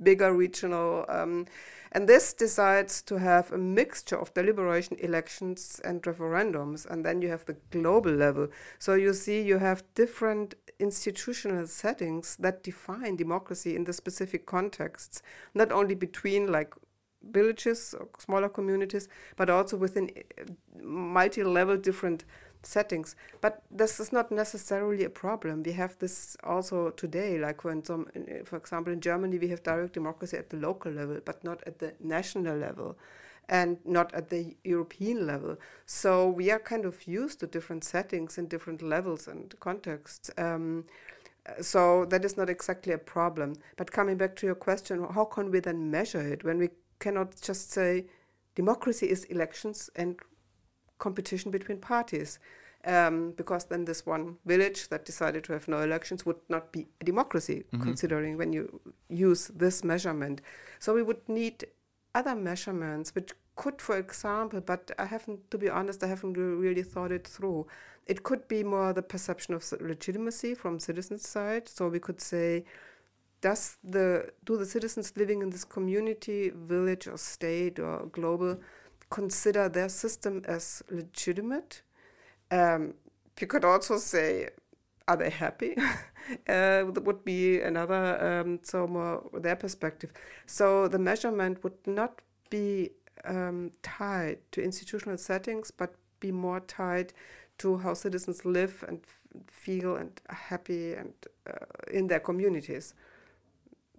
bigger regional um, And this decides to have a mixture of deliberation, elections, and referendums. And then you have the global level. So you see, you have different institutional settings that define democracy in the specific contexts, not only between like villages or smaller communities, but also within uh, multi level different settings. But this is not necessarily a problem. We have this also today, like when some, for example, in Germany, we have direct democracy at the local level, but not at the national level and not at the European level. So we are kind of used to different settings and different levels and contexts. Um, so that is not exactly a problem. But coming back to your question, how can we then measure it when we cannot just say democracy is elections and competition between parties. Um, because then this one village that decided to have no elections would not be a democracy, mm-hmm. considering when you use this measurement. So we would need other measurements, which could, for example, but I haven't, to be honest, I haven't really thought it through. It could be more the perception of legitimacy from citizens' side. So we could say, does the do the citizens living in this community, village, or state or global consider their system as legitimate. Um, you could also say, are they happy? uh, would be another, um, so more their perspective. So the measurement would not be um, tied to institutional settings, but be more tied to how citizens live and feel and are happy and uh, in their communities.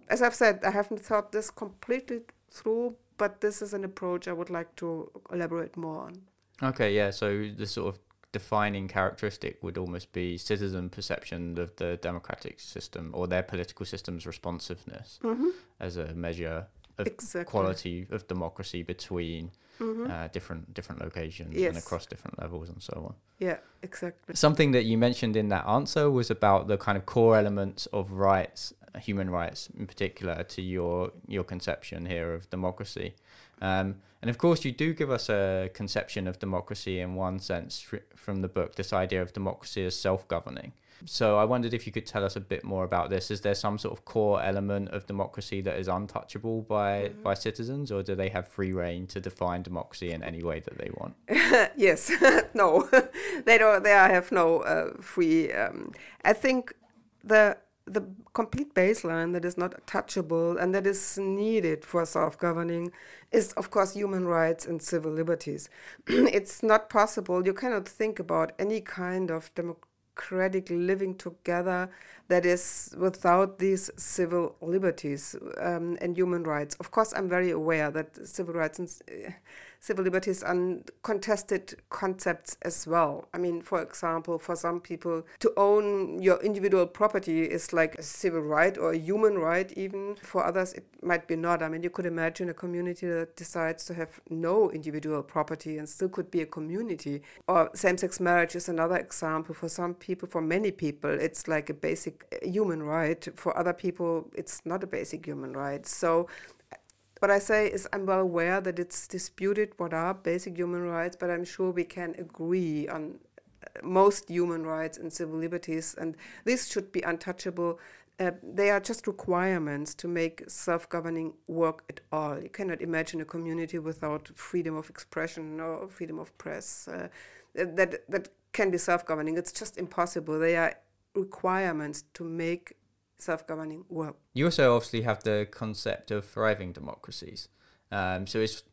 As I've said, I haven't thought this completely through, but this is an approach I would like to elaborate more on.
Okay, yeah. So the sort of defining characteristic would almost be citizen perception of the democratic system or their political system's responsiveness
mm-hmm.
as a measure of exactly. quality of democracy between mm-hmm. uh, different different locations yes. and across different levels and so on.
Yeah, exactly.
Something that you mentioned in that answer was about the kind of core elements of rights human rights in particular to your your conception here of democracy. Um, and of course, you do give us a conception of democracy in one sense fr- from the book, this idea of democracy as self governing. So I wondered if you could tell us a bit more about this. Is there some sort of core element of democracy that is untouchable by, mm-hmm. by citizens, or do they have free reign to define democracy in any way that they want?
yes, no, they don't. They have no uh, free. Um, I think the the complete baseline that is not touchable and that is needed for self governing is, of course, human rights and civil liberties. it's not possible, you cannot think about any kind of democratic living together that is without these civil liberties um, and human rights. Of course, I'm very aware that civil rights and uh, civil liberties are contested concepts as well. I mean, for example, for some people, to own your individual property is like a civil right or a human right, even. For others, it might be not. I mean, you could imagine a community that decides to have no individual property and still could be a community. Or same sex marriage is another example. For some people, for many people, it's like a basic human right. For other people, it's not a basic human right. So what I say is, I'm well aware that it's disputed what are basic human rights, but I'm sure we can agree on uh, most human rights and civil liberties, and this should be untouchable. Uh, they are just requirements to make self governing work at all. You cannot imagine a community without freedom of expression or freedom of press uh, that, that can be self governing. It's just impossible. They are requirements to make self-governing work.
You also obviously have the concept of thriving democracies. Um, so is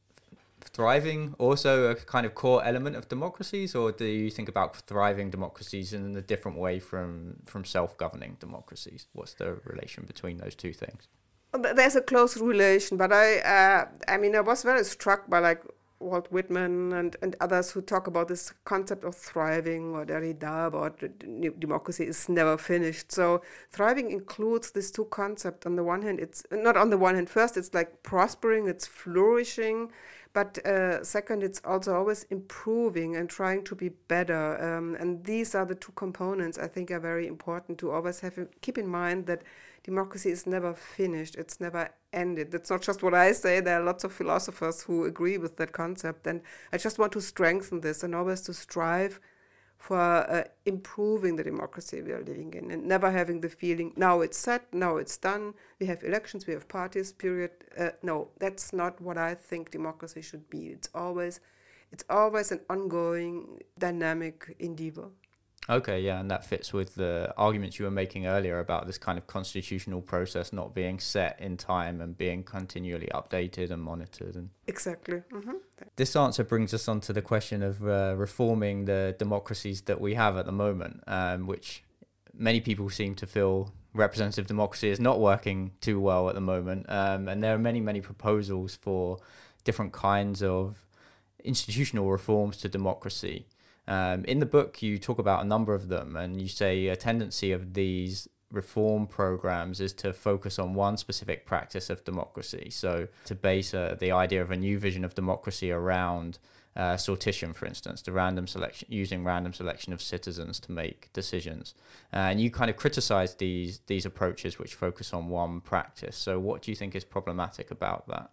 thriving also a kind of core element of democracies, or do you think about thriving democracies in a different way from from self-governing democracies? What's the relation between those two things?
There's a close relation, but I, uh, I mean, I was very struck by like Walt Whitman and, and others who talk about this concept of thriving, or Derrida about democracy is never finished. So thriving includes these two concepts. On the one hand, it's not on the one hand. First, it's like prospering, it's flourishing, but uh, second, it's also always improving and trying to be better. Um, and these are the two components I think are very important to always have keep in mind that democracy is never finished, it's never ended. That's not just what I say, there are lots of philosophers who agree with that concept. And I just want to strengthen this and always to strive for uh, improving the democracy we are living in and never having the feeling now it's set now it's done we have elections we have parties period uh, no that's not what i think democracy should be it's always it's always an ongoing dynamic endeavor
Okay, yeah, and that fits with the arguments you were making earlier about this kind of constitutional process not being set in time and being continually updated and monitored. And
exactly. Mm-hmm.
This answer brings us on to the question of uh, reforming the democracies that we have at the moment, um, which many people seem to feel representative democracy is not working too well at the moment. Um, and there are many, many proposals for different kinds of institutional reforms to democracy. Um, in the book, you talk about a number of them, and you say a tendency of these reform programs is to focus on one specific practice of democracy. So, to base uh, the idea of a new vision of democracy around uh, sortition, for instance, the random selection, using random selection of citizens to make decisions. And you kind of criticize these these approaches which focus on one practice. So, what do you think is problematic about that?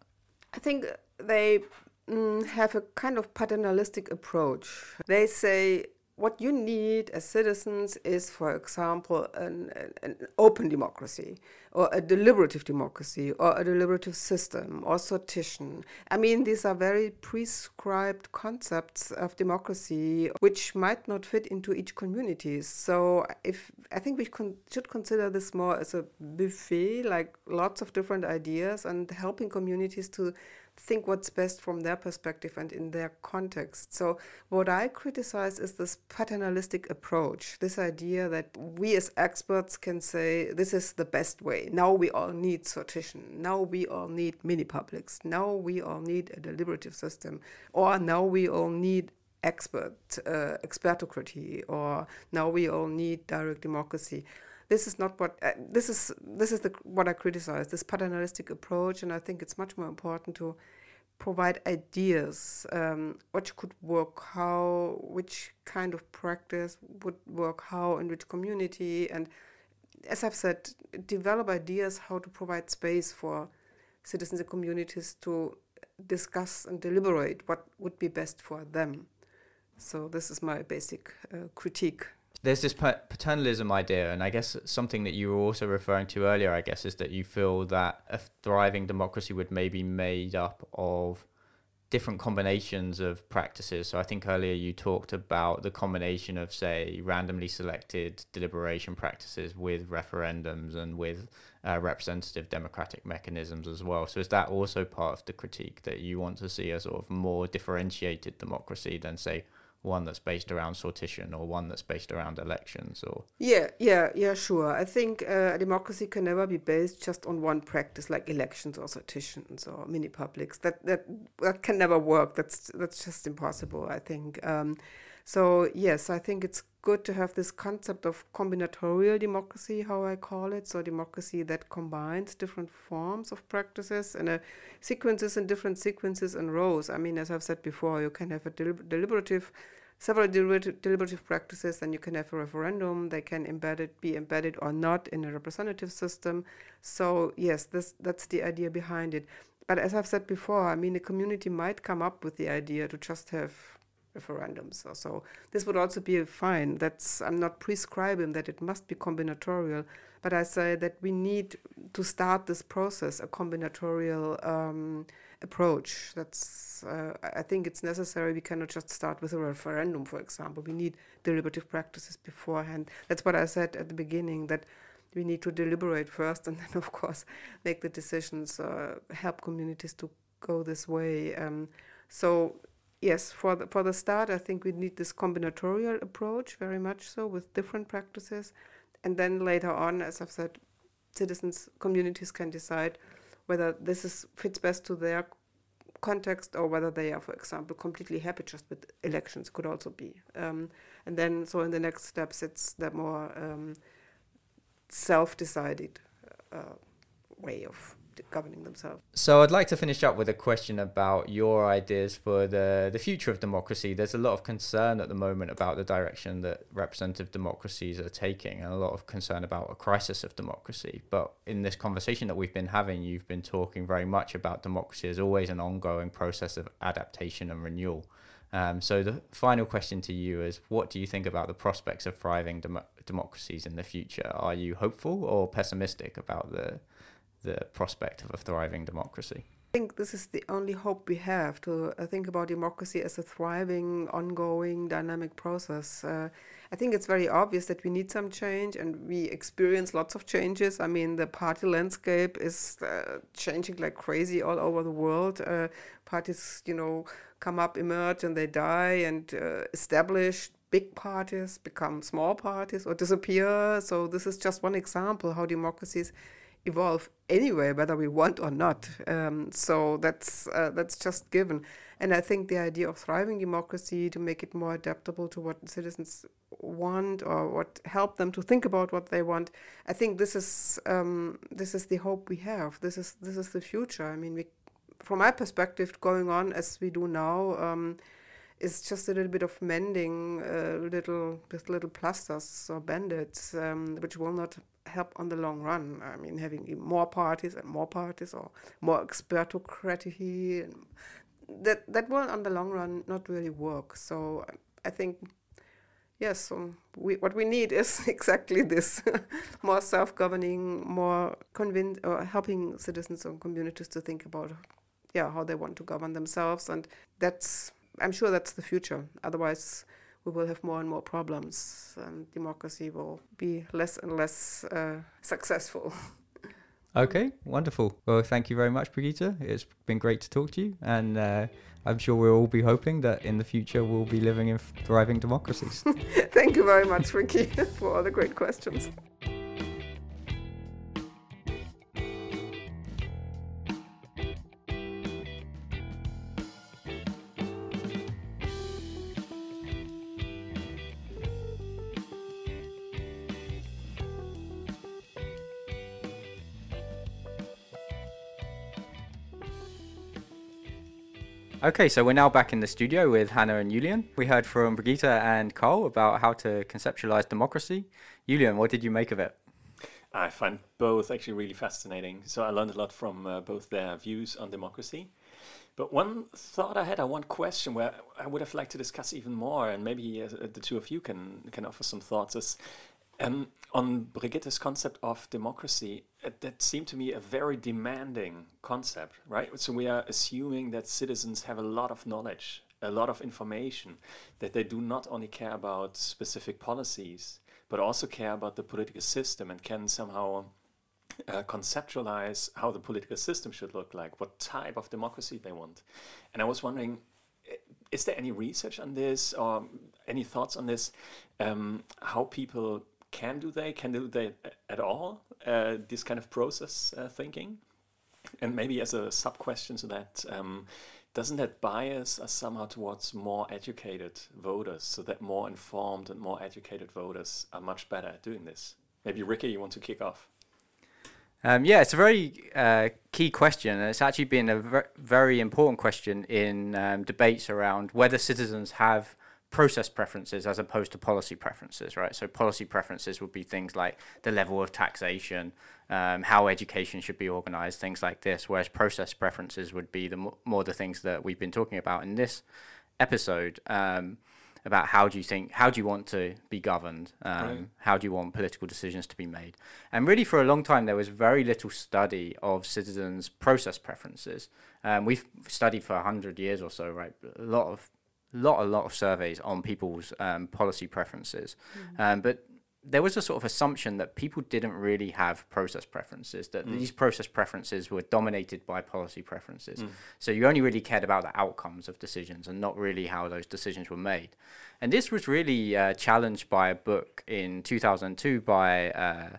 I think they mm, have a kind of paternalistic approach. They say what you need as citizens is, for example, an, an, open democracy or a deliberative democracy or a deliberative system or sortition. I mean, these are very prescribed concepts of democracy which might not fit into each community. So, if I think we con- should consider this more as a buffet, like lots of different ideas, and helping communities to think what's best from their perspective and in their context. So, what I criticize is this paternalistic approach, this idea that we as experts can say this is the best way. Now we all need sortition. Now we all need mini publics. Now we all need a deliberative system. Or now we all need expert uh, expertocracy or now we all need direct democracy this is not what uh, this is this is the what I criticize this paternalistic approach, and I think it's much more important to provide ideas um, what could work how which kind of practice would work how in which community and as i've said develop ideas how to provide space for citizens and communities to discuss and deliberate what would be best for them. So this is my basic uh, critique
there's this paternalism idea, and I guess something that you were also referring to earlier, I guess, is that you feel that a thriving democracy would maybe made up of different combinations of practices. So I think earlier you talked about the combination of, say, randomly selected deliberation practices with referendums and with uh, representative democratic mechanisms as well. So is that also part of the critique that you want to see a sort of more differentiated democracy than, say, one that's based around sortition or one that's based around elections or?
Yeah yeah yeah sure. I think uh, a democracy can never be based just on one practice like elections or sortitions or mini publics that that that can never work. That's that's just impossible i think. Um, so yes i think it's good to have this concept of combinatorial democracy, how I call it. So, democracy that combines different forms of practices and uh, sequences and different sequences and rows. I mean, as I've said before, you can have a deliberative, several deliberative, deliberative practices, and you can have a referendum. They can embedded, be embedded or not in a representative system. So, yes, this that's the idea behind it. But as I've said before, I mean, a community might come up with the idea to just have referendums or so. This would also be fine. That's I'm not prescribing that it must be combinatorial, but I say that we need to start this process, a combinatorial um, approach. That's uh, I think it's necessary. We cannot just start with a referendum, for example. We need deliberative practices beforehand. That's what I said at the beginning that we need to deliberate first and then of course make the decisions uh, help communities to go this way um, so yes, for the, for the start, I think we need this combinatorial approach very much so with different practices. And then later on, as I've said, citizens, communities can decide whether this is fits best to their context or whether they are, for example, completely happy just with elections could also be. Um, and then, so in the next steps, it's the more um, self-decided uh, way of governing themselves.
So I'd like to finish up with a question about your ideas for the the future of democracy. There's a lot of concern at the moment about the direction that representative democracies are taking, and a lot of concern about a crisis of democracy. But in this conversation that we've been having, you've been talking very much about democracy as always an ongoing process of adaptation and renewal. Um, so the final question to you is: What do you think about the prospects of thriving dem- democracies in the future? Are you hopeful or pessimistic about the the prospect of a thriving democracy?
I think this is the only hope we have to uh, think about democracy as a thriving, ongoing, dynamic process. Uh, I think it's very obvious that we need some change and we experience lots of changes. I mean, the party landscape is uh, changing like crazy all over the world. Uh, parties, you know, come up, emerge, and they die, and uh, established big parties become small parties or disappear. So, this is just one example how democracies evolve anyway, whether we want or not. Um, so that's uh, that's just given. And I think the idea of thriving democracy to make it more adaptable to what citizens want or what help them to think about what they want. I think this is um, this is the hope we have. This is this is the future. I mean, we, from my perspective, going on as we do now. Um, is just a little bit of mending, uh, little with little plasters or bandits, um, which will not help on the long run. I mean, having more parties and more parties or more expertocracy, that that will on the long run not really work. So I think yes, we, what we need is exactly this: more self-governing, more convince or helping citizens and communities to think about yeah how they want to govern themselves, and that's I'm sure that's the future. Otherwise we will have more and more problems, and democracy will be less and less uh, successful.
okay, wonderful. Well, thank you very much, Brigitte. It's been great to talk to you, and uh, I'm sure we'll all be hoping that in the future we'll be living in thriving democracies.
thank you very much, Rikki, for all the great questions.
Okay, so we're now back in the studio with Hannah and Julian. We heard from Brigitte and Carl about how to conceptualize democracy. Julian, what did you make of it?
I find both actually really fascinating. So I learned a lot from uh, both their views on democracy. But one thought I had, or one question where I would have liked to discuss even more, and maybe uh, the two of you can can offer some thoughts, is um, on Brigitte's concept of democracy, that seemed to me a very demanding concept, right? So we are assuming that citizens have a lot of knowledge, a lot of information, that they do not only care about specific policies, but also care about the political system and can somehow uh, conceptualize how the political system should look like, what type of democracy they want. And I was wondering, is there any research on this or any thoughts on this? Um, how people can do they can do they at all uh, this kind of process uh, thinking? And maybe as a sub question to that um, doesn't that bias us somehow towards more educated voters so that more informed and more educated voters are much better at doing this? Maybe Rikki you want to kick off?
Um, yeah, it's a very uh, key question, and it's actually been a ver- very important question in um, debates around whether citizens have process preferences as opposed to policy preferences, right? So policy preferences would be things like the level of taxation, um, how education should be organized, things like this, whereas process preferences would be the more the things that we've been talking about in this episode. Um, about how do you think, how do you want to be governed? Um, right. How do you want political decisions to be made? And really, for a long time, there was very little study of citizens' process preferences. Um, we've studied for 100 years or so, right? A lot of lot, a lot of surveys on people's um, policy preferences, mm. um, but there was a sort of assumption that people didn't really have process preferences, that mm. these process preferences were dominated by policy preferences. Mm. So you only really cared about the outcomes of decisions and not really how those decisions were made. And this was really uh, challenged by a book in 2002 by uh,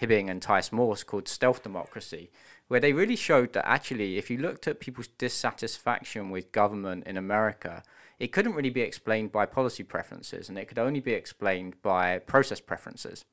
Hibbing and Theiss-Morse called Stealth Democracy, where they really showed that actually, if you looked at people's dissatisfaction with government in America, it couldn't really be explained by policy preferences and it could only be explained by process preferences.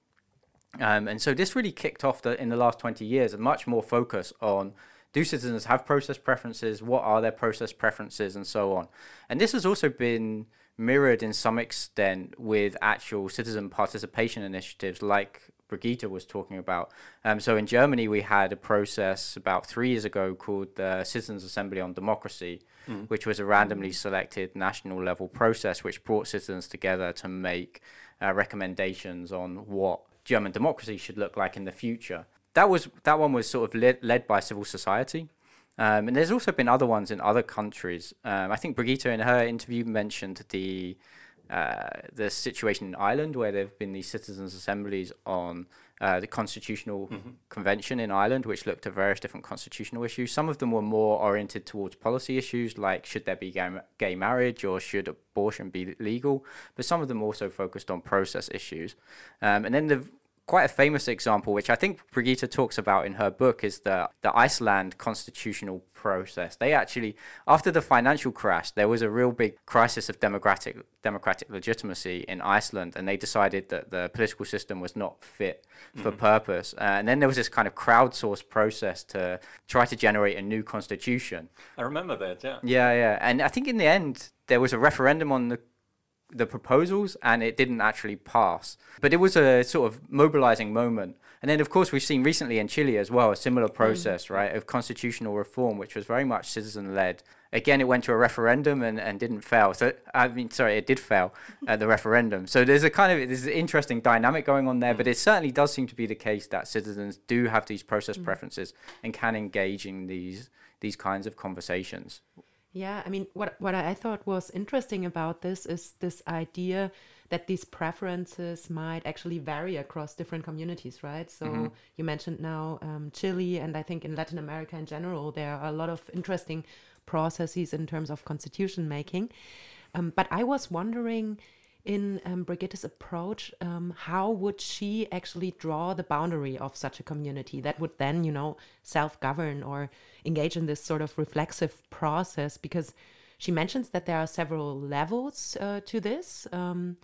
Um, and so this really kicked off the, in the last 20 years a much more focus on do citizens have process preferences? What are their process preferences, and so on? And this has also been mirrored in some extent with actual citizen participation initiatives like Brigitte was talking about. Um, so in Germany, we had a process about three years ago called the Citizens Assembly on Democracy, mm. which was a randomly selected national level process which brought citizens together to make uh, recommendations on what German democracy should look like in the future. That was that one was sort of led, led by civil society. Um, and there's also been other ones in other countries. Um, I think Brigitte in her interview mentioned the uh, the situation in Ireland where there have been these citizens' assemblies on uh, the constitutional mm-hmm. convention in Ireland, which looked at various different constitutional issues. Some of them were more oriented towards policy issues, like should there be gay, gay marriage or should abortion be legal. But some of them also focused on process issues. Um, and then the quite a famous example, which I think Brigitte talks about in her book, is the the Iceland constitutional process. They actually, after the financial crash, there was a real big crisis of democratic democratic legitimacy in Iceland, and they decided that the political system was not fit for mm. purpose. Uh, and then there was this kind of crowdsourced process to try to generate a new constitution.
I remember that, yeah.
Yeah, yeah, and I think in the end there was a referendum on the the proposals and it didn't actually pass. But it was a sort of mobilizing moment. And then, of course, we've seen recently in Chile as well a similar mm. process, mm. right, of constitutional reform, which was very much citizen led. Again, it went to a referendum and, and didn't fail. So, I mean, sorry, it did fail at the referendum. So there's a kind of there's an interesting dynamic going on there, mm. but it certainly does seem to be the case that citizens do have these process mm. preferences and can engage in these these kinds of conversations.
Yeah, I mean, what what I thought was interesting about this is this idea that these preferences might actually vary across different communities, right? So mm-hmm. you mentioned now um, Chile, and I think in Latin America in general, there are a lot of interesting processes in terms of constitution making. Um, but I was wondering in um, Brigitte's approach, um, how would she actually draw the boundary of such a community that would then, you know, self govern or engage in this sort of reflexive process? Because she mentions that there are several levels uh, to this. Um,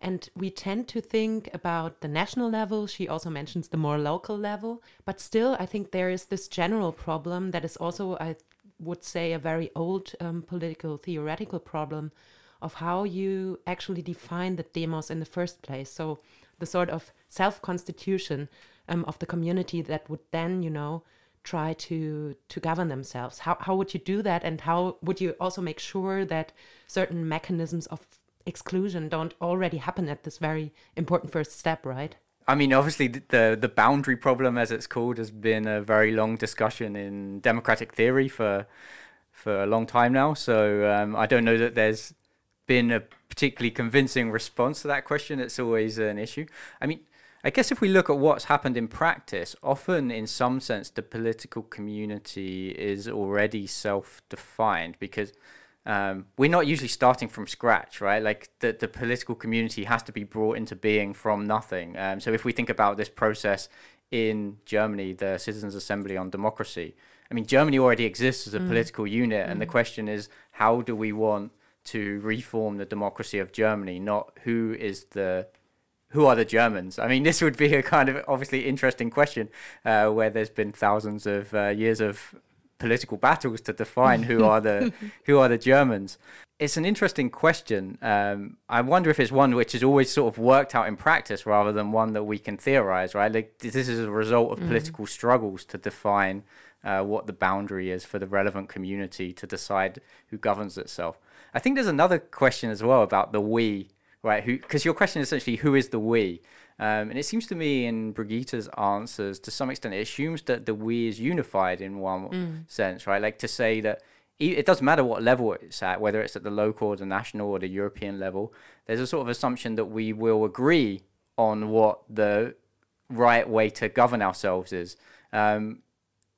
and we tend to think about the national level. She also mentions the more local level. But still, I think there is this general problem that is also, I would say, a very old um, political theoretical problem of how you actually define the demos in the first place. So the sort of self constitution um, of the community that would then, you know, try to to govern themselves. How how would you do that, and how would you also make sure that certain mechanisms of exclusion don't already happen at this very important first step, right?
I mean, obviously, the the boundary problem, as it's called, has been a very long discussion in democratic theory for for a long time now. So um, I don't know that there's been a particularly convincing response to that question. It's always an issue. I mean, I guess if we look at what's happened in practice, often in some sense the political community is already self defined because um, we're not usually starting from scratch, right? Like the, the political community has to be brought into being from nothing. Um, so if we think about this process in Germany, the Citizens' Assembly on Democracy, I mean, Germany already exists as a mm. political unit, mm. and the mm. question is, how do we want to reform the democracy of Germany, not who is the who are the Germans? I mean, this would be a kind of obviously interesting question uh, where there's been thousands of uh, years of political battles to define who are the who are the Germans. It's an interesting question. Um, I wonder if it's one which is always sort of worked out in practice rather than one that we can theorize. Right? Like this is a result of mm. political struggles to define uh, what the boundary is for the relevant community to decide who governs itself. I think there's another question as well about the we, right? Because your question is essentially who is the we, um, and it seems to me in Brigitte's answers, to some extent, it assumes that the we is unified in one mm. sense, right? Like to say that it doesn't matter what level it's at, whether it's at the local or the national or the European level. There's a sort of assumption that we will agree on what the right way to govern ourselves is. Um,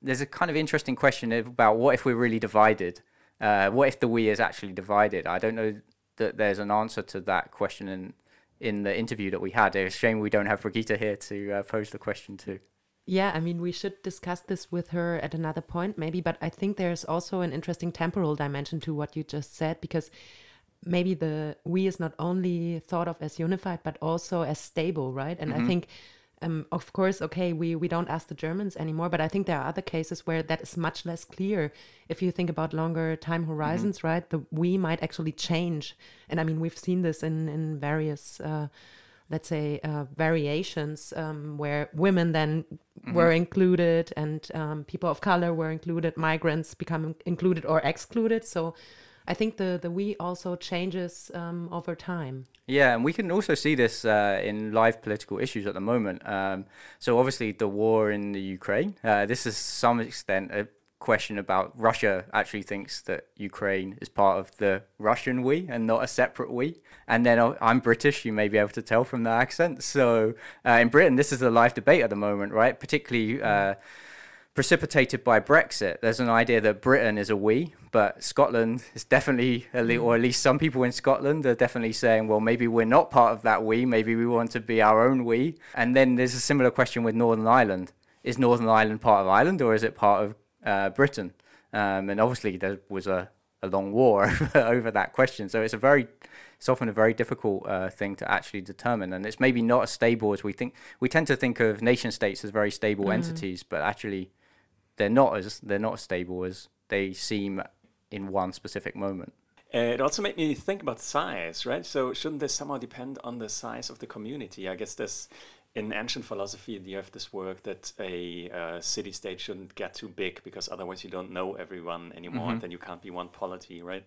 there's a kind of interesting question about what if we're really divided uh, what if the we is actually divided? I don't know that there's an answer to that question in in the interview that we had. It's a shame we don't have Brigitte here to uh, pose the question to.
Yeah, I mean, we should discuss this with her at another point, maybe. But I think there's also an interesting temporal dimension to what you just said, because maybe the we is not only thought of as unified, but also as stable, right? And mm -hmm. I mm-hmm. think um, of course, okay, we, we don't ask the Germans anymore, but I think there are other cases where that is much less clear. If you think about longer time horizons, mm-hmm. right, the we might actually change. And I mean, we've seen this in, in various, uh, let's say, uh, variations um, where women then mm-hmm. were included and um, people of color were included, migrants become included or excluded. So I think the the we also changes um, over time.
Yeah, and we can also see this uh, in live political issues at the moment. Um, so obviously, the war in the Ukraine. Uh, this is some extent a question about Russia actually thinks that Ukraine is part of the Russian we and not a separate we. And then uh, I'm British, you may be able to tell from the accent. So uh, in Britain, this is a live debate at the moment, right? Particularly. Uh, precipitated by Brexit. There's an idea that Britain is a we, but Scotland is definitely, or at least some people in Scotland are definitely saying, well, maybe we're not part of that we, maybe we want to be our own we. And then there's a similar question with Northern Ireland. Is Northern Ireland part of Ireland or is it part of uh, Britain? Um, and obviously there was a, a long war over that question. So it's a very, it's often a very difficult uh, thing to actually determine. And it's maybe not as stable as we think. We tend to think of nation states as very stable mm. entities, but actually they're not as they're not as stable as they seem in one specific moment.
Uh, it also made me think about size, right? So shouldn't this somehow depend on the size of the community? I guess this in ancient philosophy you have this work that a uh, city state shouldn't get too big because otherwise you don't know everyone anymore mm-hmm. then you can't be one polity right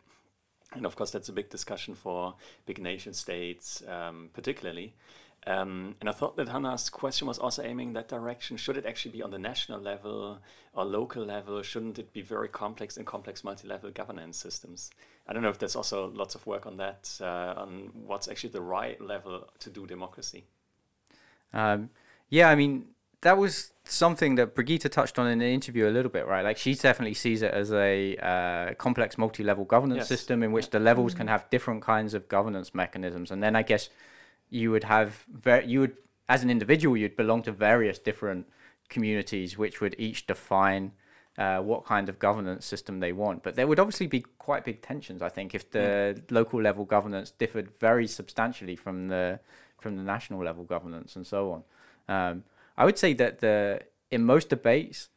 and of course that's a big discussion for big nation states um, particularly um, and I thought that Hannah's question was also aiming that direction. Should it actually be on the national level or local level? Shouldn't it be very complex and complex multi-level governance systems? I don't know if there's also lots of work on that, uh, on what's actually the right level to do democracy.
Um, yeah, I mean, that was something that Brigitte touched on in the interview a little bit, right? Like she definitely sees it as a uh, complex multi-level governance yes. system in which the levels mm-hmm. can have different kinds of governance mechanisms. And then I guess you would have very you would as an individual you'd belong to various different communities which would each define uh, what kind of governance system they want. But there would obviously be quite big tensions, I think, if the local level governance differed very substantially from the from the national level governance and so on. Um, I would say that the in most debates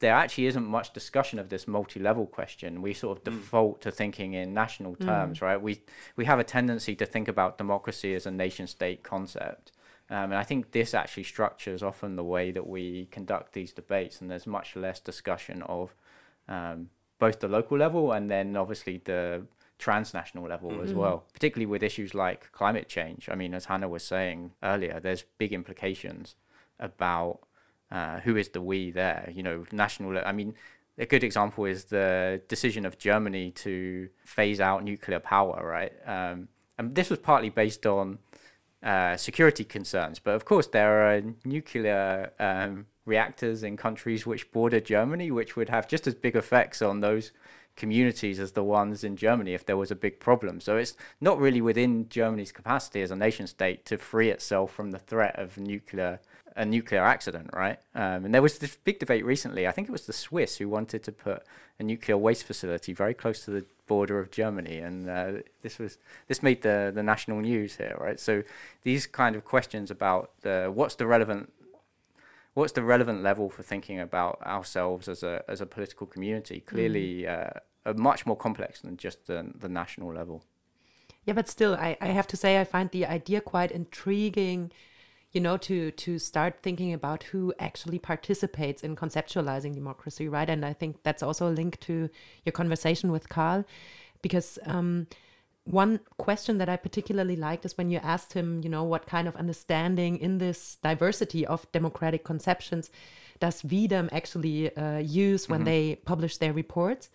there actually isn't much discussion of this multi-level question. We sort of mm. default to thinking in national mm. terms, mm. right? We we have a tendency to think about democracy as a nation-state concept, um, and I think this actually structures often the way that we conduct these debates. And there's much less discussion of um, both the local level and then obviously the transnational level mm-hmm. as well, particularly with issues like climate change. I mean, as Hannah was saying earlier, there's big implications about uh, who is the we there? You know, national. I mean, a good example is the decision of Germany to phase out nuclear power, right? Um, and this was partly based on uh, security concerns, but of course there are nuclear um, reactors in countries which border Germany, which would have just as big effects on those communities as the ones in Germany if there was a big problem. So it's not really within Germany's capacity as a nation state to free itself from the threat of nuclear a nuclear accident, right? Um, and there was this big debate recently. I think it was the Swiss who wanted to put a nuclear waste facility very close to the border of Germany, and uh, this was this made the the national news here, right? So these kind of questions about uh, what's the relevant what's the relevant level for thinking about ourselves as a as a political community clearly mm. uh, are much more complex than just the, the national level.
Yeah, but still, I, I have to say I find the idea quite intriguing you know to to start thinking about who actually participates in conceptualizing democracy right and i think that's also a link to your conversation with carl because um, one question that I particularly liked is when you asked him, you know, what kind of understanding in this diversity of democratic conceptions does VDEM actually uh, use when mm -hmm. they publish their reports?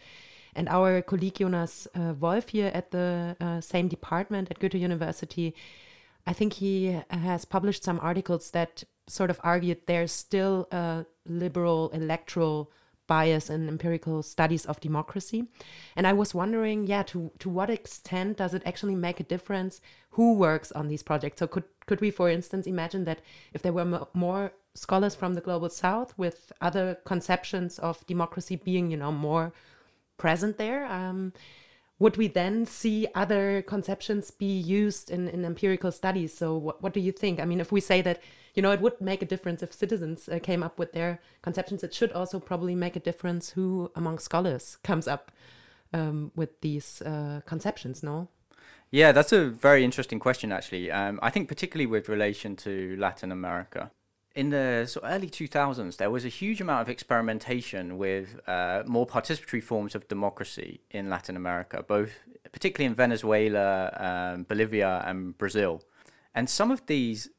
And our colleague Jonas uh, Wolff here at the uh, same department at Goethe University I think he has published some articles that sort of argued there's still a liberal electoral bias in empirical studies of democracy. And I was wondering, yeah, to, to what extent does it actually make a difference who works on these projects? So could, could we, for instance, imagine that if there were more scholars from the global south with other conceptions of democracy being, you know, more present there, um, would we then see other conceptions be used in, in empirical studies? So, what, what do you think? I mean, if we say that, you know, it would make a difference if citizens uh, came up with their conceptions, it should also probably make a difference who among scholars comes up um, with these uh, conceptions, no?
Yeah, that's a very interesting question, actually. Um, I think, particularly with relation to Latin America in the sort of early 2000s, there was a huge amount of experimentation with uh, more participatory forms of democracy in Latin America, both particularly in Venezuela, um, Bolivia, and Brazil. And some of these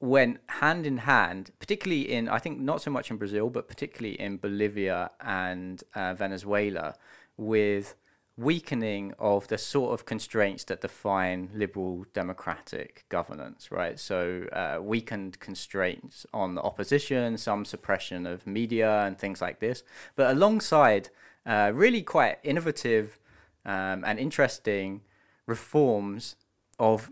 went hand in hand, particularly in, I think, not so much in Brazil, but particularly in Bolivia and uh, Venezuela, with weakening of the sort of constraints that define liberal democratic governance, right? So, uh, weakened constraints on the opposition, some suppression of media, and things like this. But alongside uh, really quite innovative um, and interesting reforms of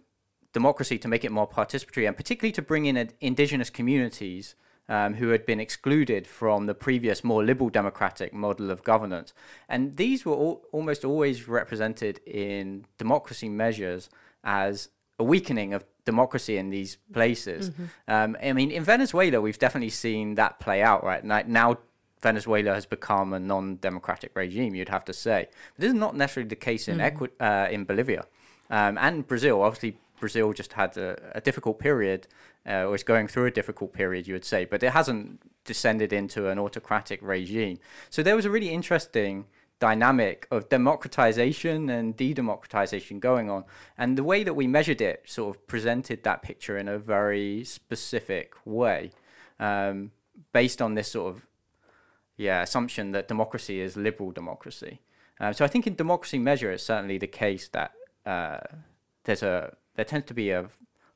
democracy to make it more participatory and particularly to bring in indigenous communities um, who had been excluded from the previous more liberal democratic model of governance. And these were all, almost always represented in democracy measures as a weakening of democracy in these places. Mm-hmm. Um, I mean, in Venezuela, we've definitely seen that play out, right? Now, Venezuela has become a non-democratic regime, you'd have to say. But this is not necessarily the case in mm. Equi- uh, in Bolivia um, and Brazil. Obviously, Brazil just had a, a difficult period, uh, or is going through a difficult period, you would say, but it hasn't descended into an autocratic regime. So there was a really interesting dynamic of democratization and de-democratization going on and the way that we measured it sort of presented that picture in a very specific way um, based on this sort of yeah assumption that democracy is liberal democracy um, so i think in democracy measure it's certainly the case that uh, there's a there tends to be a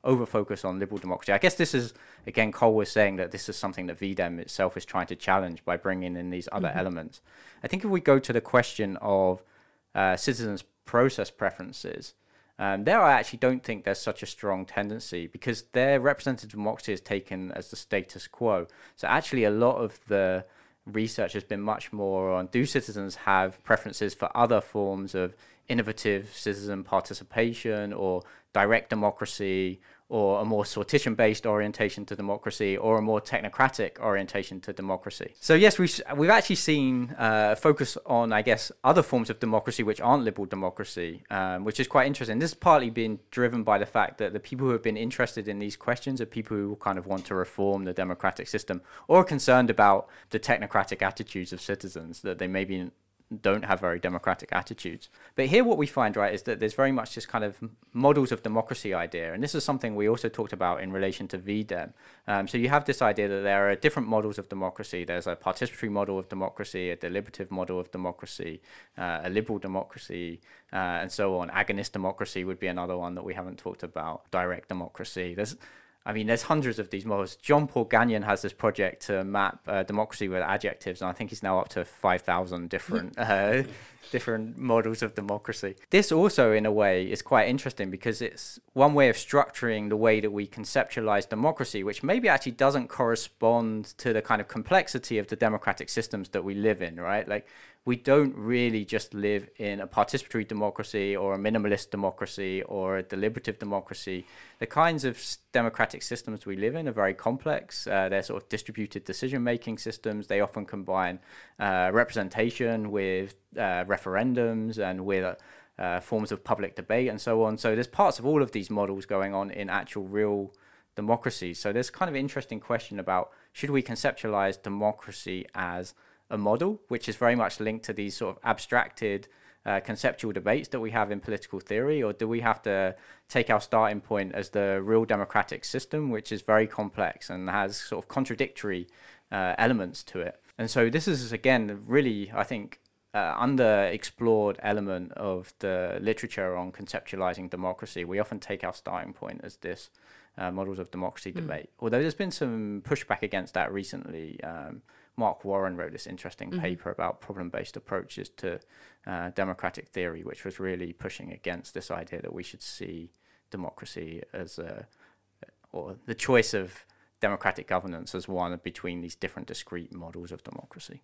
over focus on liberal democracy. I guess this is again Carl was saying that this is something that VDEM itself is trying to challenge by bringing in these other mm-hmm. elements. I think if we go to the question of uh, citizens' process preferences, um, there I actually don't think there's such a strong tendency because their representative democracy is taken as the status quo. So actually, a lot of the research has been much more on do citizens have preferences for other forms of innovative citizen participation or direct democracy or a more sortition based orientation to democracy or a more technocratic orientation to democracy. So, yes, we've, we've actually seen uh, focus on, I guess, other forms of democracy which aren't liberal democracy, um, which is quite interesting. This has partly been driven by the fact that the people who have been interested in these questions are people who kind of want to reform the democratic system or are concerned about the technocratic attitudes of citizens that they maybe don't have very democratic attitudes. But here, what we find, right, is that there's very much this kind of models of democracy idea. And this is something we also talked about in relation to VDEM. Um, so you have this idea that there are different models of democracy. There's a participatory model of democracy, a deliberative model of democracy, uh, a liberal democracy, uh, and so on. Agonist democracy would be another one that we haven't talked about. Direct democracy. There's I mean, there's hundreds of these models. Jean-Paul Gagnon has this project to map uh, democracy with adjectives, and I think he's now up to five thousand different uh, different models of democracy. This also, in a way, is quite interesting because it's one way of structuring the way that we conceptualize democracy, which maybe actually doesn't correspond to the kind of complexity of the democratic systems that we live in. Right? Like we don't really just live in a participatory democracy or a minimalist democracy or a deliberative democracy. The kinds of democratic systems we live in are very complex. Uh, they're sort of distributed decision making systems. They often combine uh, representation with uh, referendums and with uh, forms of public debate and so on. So there's parts of all of these models going on in actual real democracies. So there's kind of interesting question about should we conceptualize democracy as a model, which is very much linked to these sort of abstracted uh, conceptual debates that we have in political theory, or do we have to take our starting point as the real democratic system, which is very complex and has sort of contradictory uh, elements to it? And so this is again really, I think, uh, underexplored element of the literature on conceptualizing democracy. We often take our starting point as this uh, models of democracy mm. debate, although there's been some pushback against that recently. Um, Mark Warren wrote this interesting mm-hmm. paper about problem based approaches to uh, democratic theory, which was really pushing against this idea that we should see democracy as a, or the choice of democratic governance as one between these different discrete models of democracy.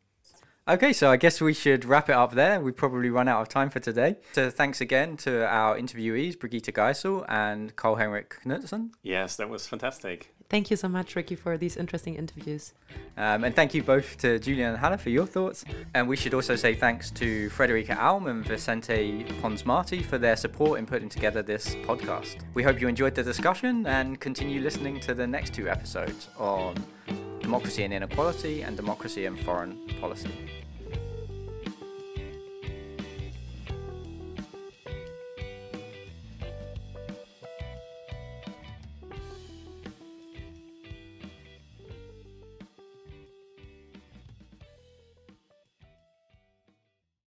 Okay, so I guess we should wrap it up there. We've probably run out of time for today. So thanks again to our interviewees, Brigitte Geissel and Carl Henrik Knutsen.
Yes, that was fantastic.
Thank you so much, Rikki, for these interesting interviews.
Um, and thank you both to Julian and Hannah for your thoughts. And we should also say thanks to Frederica Alm and Vicente Ponsmarty for their support in putting together this podcast. We hope you enjoyed the discussion and continue listening to the next two episodes on democracy and inequality and democracy and foreign policy.